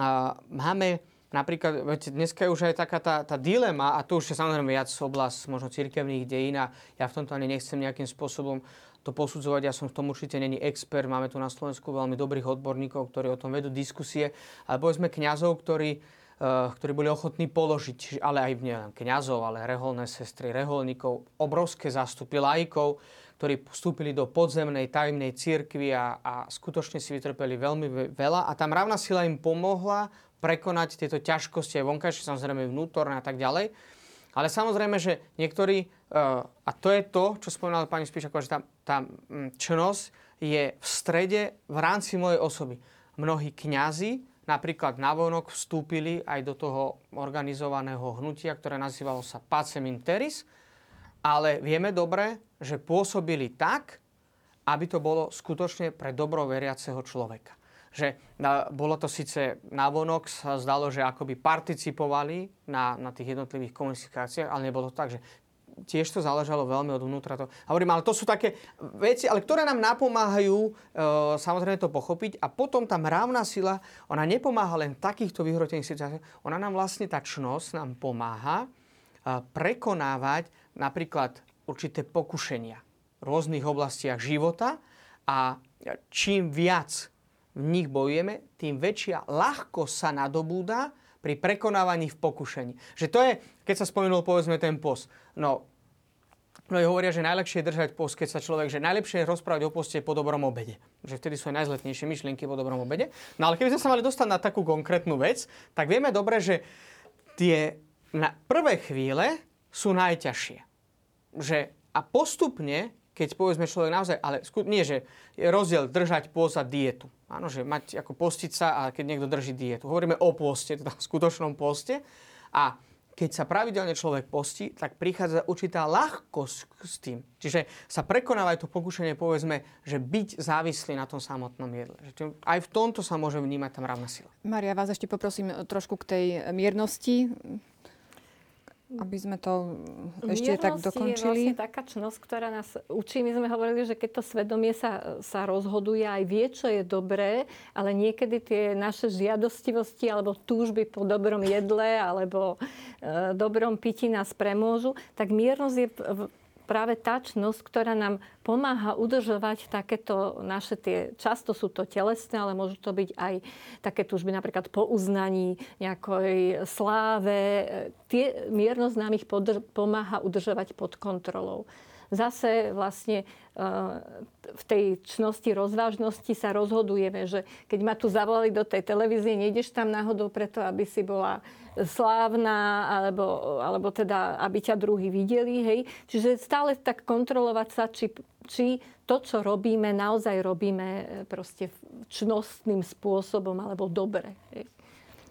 A máme napríklad, viete, dneska je už aj taká tá, tá dilema, a to už je samozrejme viac oblasť možno cirkevných dejín a ja v tomto ani nechcem nejakým spôsobom to posudzovať. Ja som v tom určite není expert. Máme tu na Slovensku veľmi dobrých odborníkov, ktorí o tom vedú diskusie. Ale povedzme kňazov, ktorí, uh, ktorí boli ochotní položiť, ale aj nielen kňazov, ale reholné sestry, reholníkov, obrovské zástupy lajkov, ktorí vstúpili do podzemnej tajemnej cirkvi a, a skutočne si vytrpeli veľmi veľa. A tá mravná sila im pomohla prekonať tieto ťažkosti aj vonkajšie, samozrejme vnútorné a tak ďalej. Ale samozrejme, že niektorí, uh, a to je to, čo spomínala pani Spíšaková, že tá, tá mm, čnosť je v strede v rámci mojej osoby. Mnohí kňazi napríklad navonok vstúpili aj do toho organizovaného hnutia, ktoré nazývalo sa Pacem Interis, ale vieme dobre, že pôsobili tak, aby to bolo skutočne pre dobro veriaceho človeka že bolo to síce navonok, sa zdalo, že akoby participovali na, na tých jednotlivých komunikáciách, ale nebolo to tak, že tiež to záležalo veľmi od vnútra. To. Hovorím, ale to sú také veci, ale ktoré nám napomáhajú e, samozrejme to pochopiť a potom tá mravná sila, ona nepomáha len takýchto vyhrotených situáciách, ona nám vlastne tá čnosť nám pomáha e, prekonávať napríklad určité pokušenia v rôznych oblastiach života a čím viac v nich bojujeme, tým väčšia ľahko sa nadobúda pri prekonávaní v pokušení. Že to je, keď sa spomenul povedzme ten post. No, Mnohí hovoria, že najlepšie je držať post, keď sa človek, že najlepšie je rozprávať o poste po dobrom obede. Že vtedy sú aj najzletnejšie myšlienky po dobrom obede. No ale keby sme sa mali dostať na takú konkrétnu vec, tak vieme dobre, že tie na prvé chvíle sú najťažšie. Že a postupne keď povedzme človek naozaj, ale nie, že je rozdiel držať pôst a dietu. Áno, že mať ako postiť sa a keď niekto drží dietu. Hovoríme o poste, teda v skutočnom poste. A keď sa pravidelne človek postí, tak prichádza určitá ľahkosť s tým. Čiže sa prekonáva to pokušenie, povedzme, že byť závislý na tom samotnom jedle. Že aj v tomto sa môže vnímať tá mravná sila. Maria, vás ešte poprosím trošku k tej miernosti. Aby sme to ešte Miernosť tak dokončili. je vlastne taká čnosť, ktorá nás učí. My sme hovorili, že keď to svedomie sa, sa rozhoduje, aj vie, čo je dobré, ale niekedy tie naše žiadostivosti alebo túžby po dobrom jedle alebo e, dobrom pití nás premôžu, tak miernosť je práve tá čnosť, ktorá nám pomáha udržovať takéto naše tie, často sú to telesné, ale môžu to byť aj také túžby napríklad po uznaní, nejakej sláve. Tie, miernosť nám ich podr- pomáha udržovať pod kontrolou zase vlastne v tej čnosti rozvážnosti sa rozhodujeme, že keď ma tu zavolali do tej televízie, nejdeš tam náhodou preto, aby si bola slávna, alebo, alebo teda, aby ťa druhý videli, hej. Čiže stále tak kontrolovať sa, či, či to, čo robíme, naozaj robíme e, proste čnostným spôsobom, alebo dobre. Hej.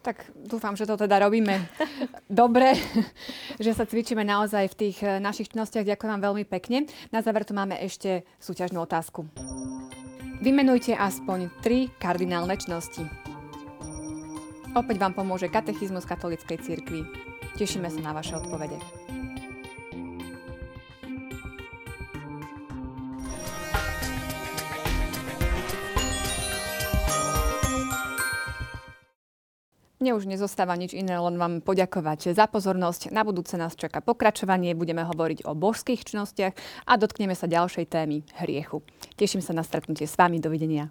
Tak dúfam, že to teda robíme dobre, že sa cvičíme naozaj v tých eh, našich činnostiach. Ďakujem vám veľmi pekne. Na záver tu máme ešte súťažnú otázku. Vymenujte aspoň tri kardinálne čnosti. Opäť vám pomôže katechizmus katolíckej cirkvi. Tešíme sa na vaše odpovede. Mne už nezostáva nič iné, len vám poďakovať za pozornosť. Na budúce nás čaká pokračovanie, budeme hovoriť o božských čnostiach a dotkneme sa ďalšej témy hriechu. Teším sa na stretnutie s vami. Dovidenia.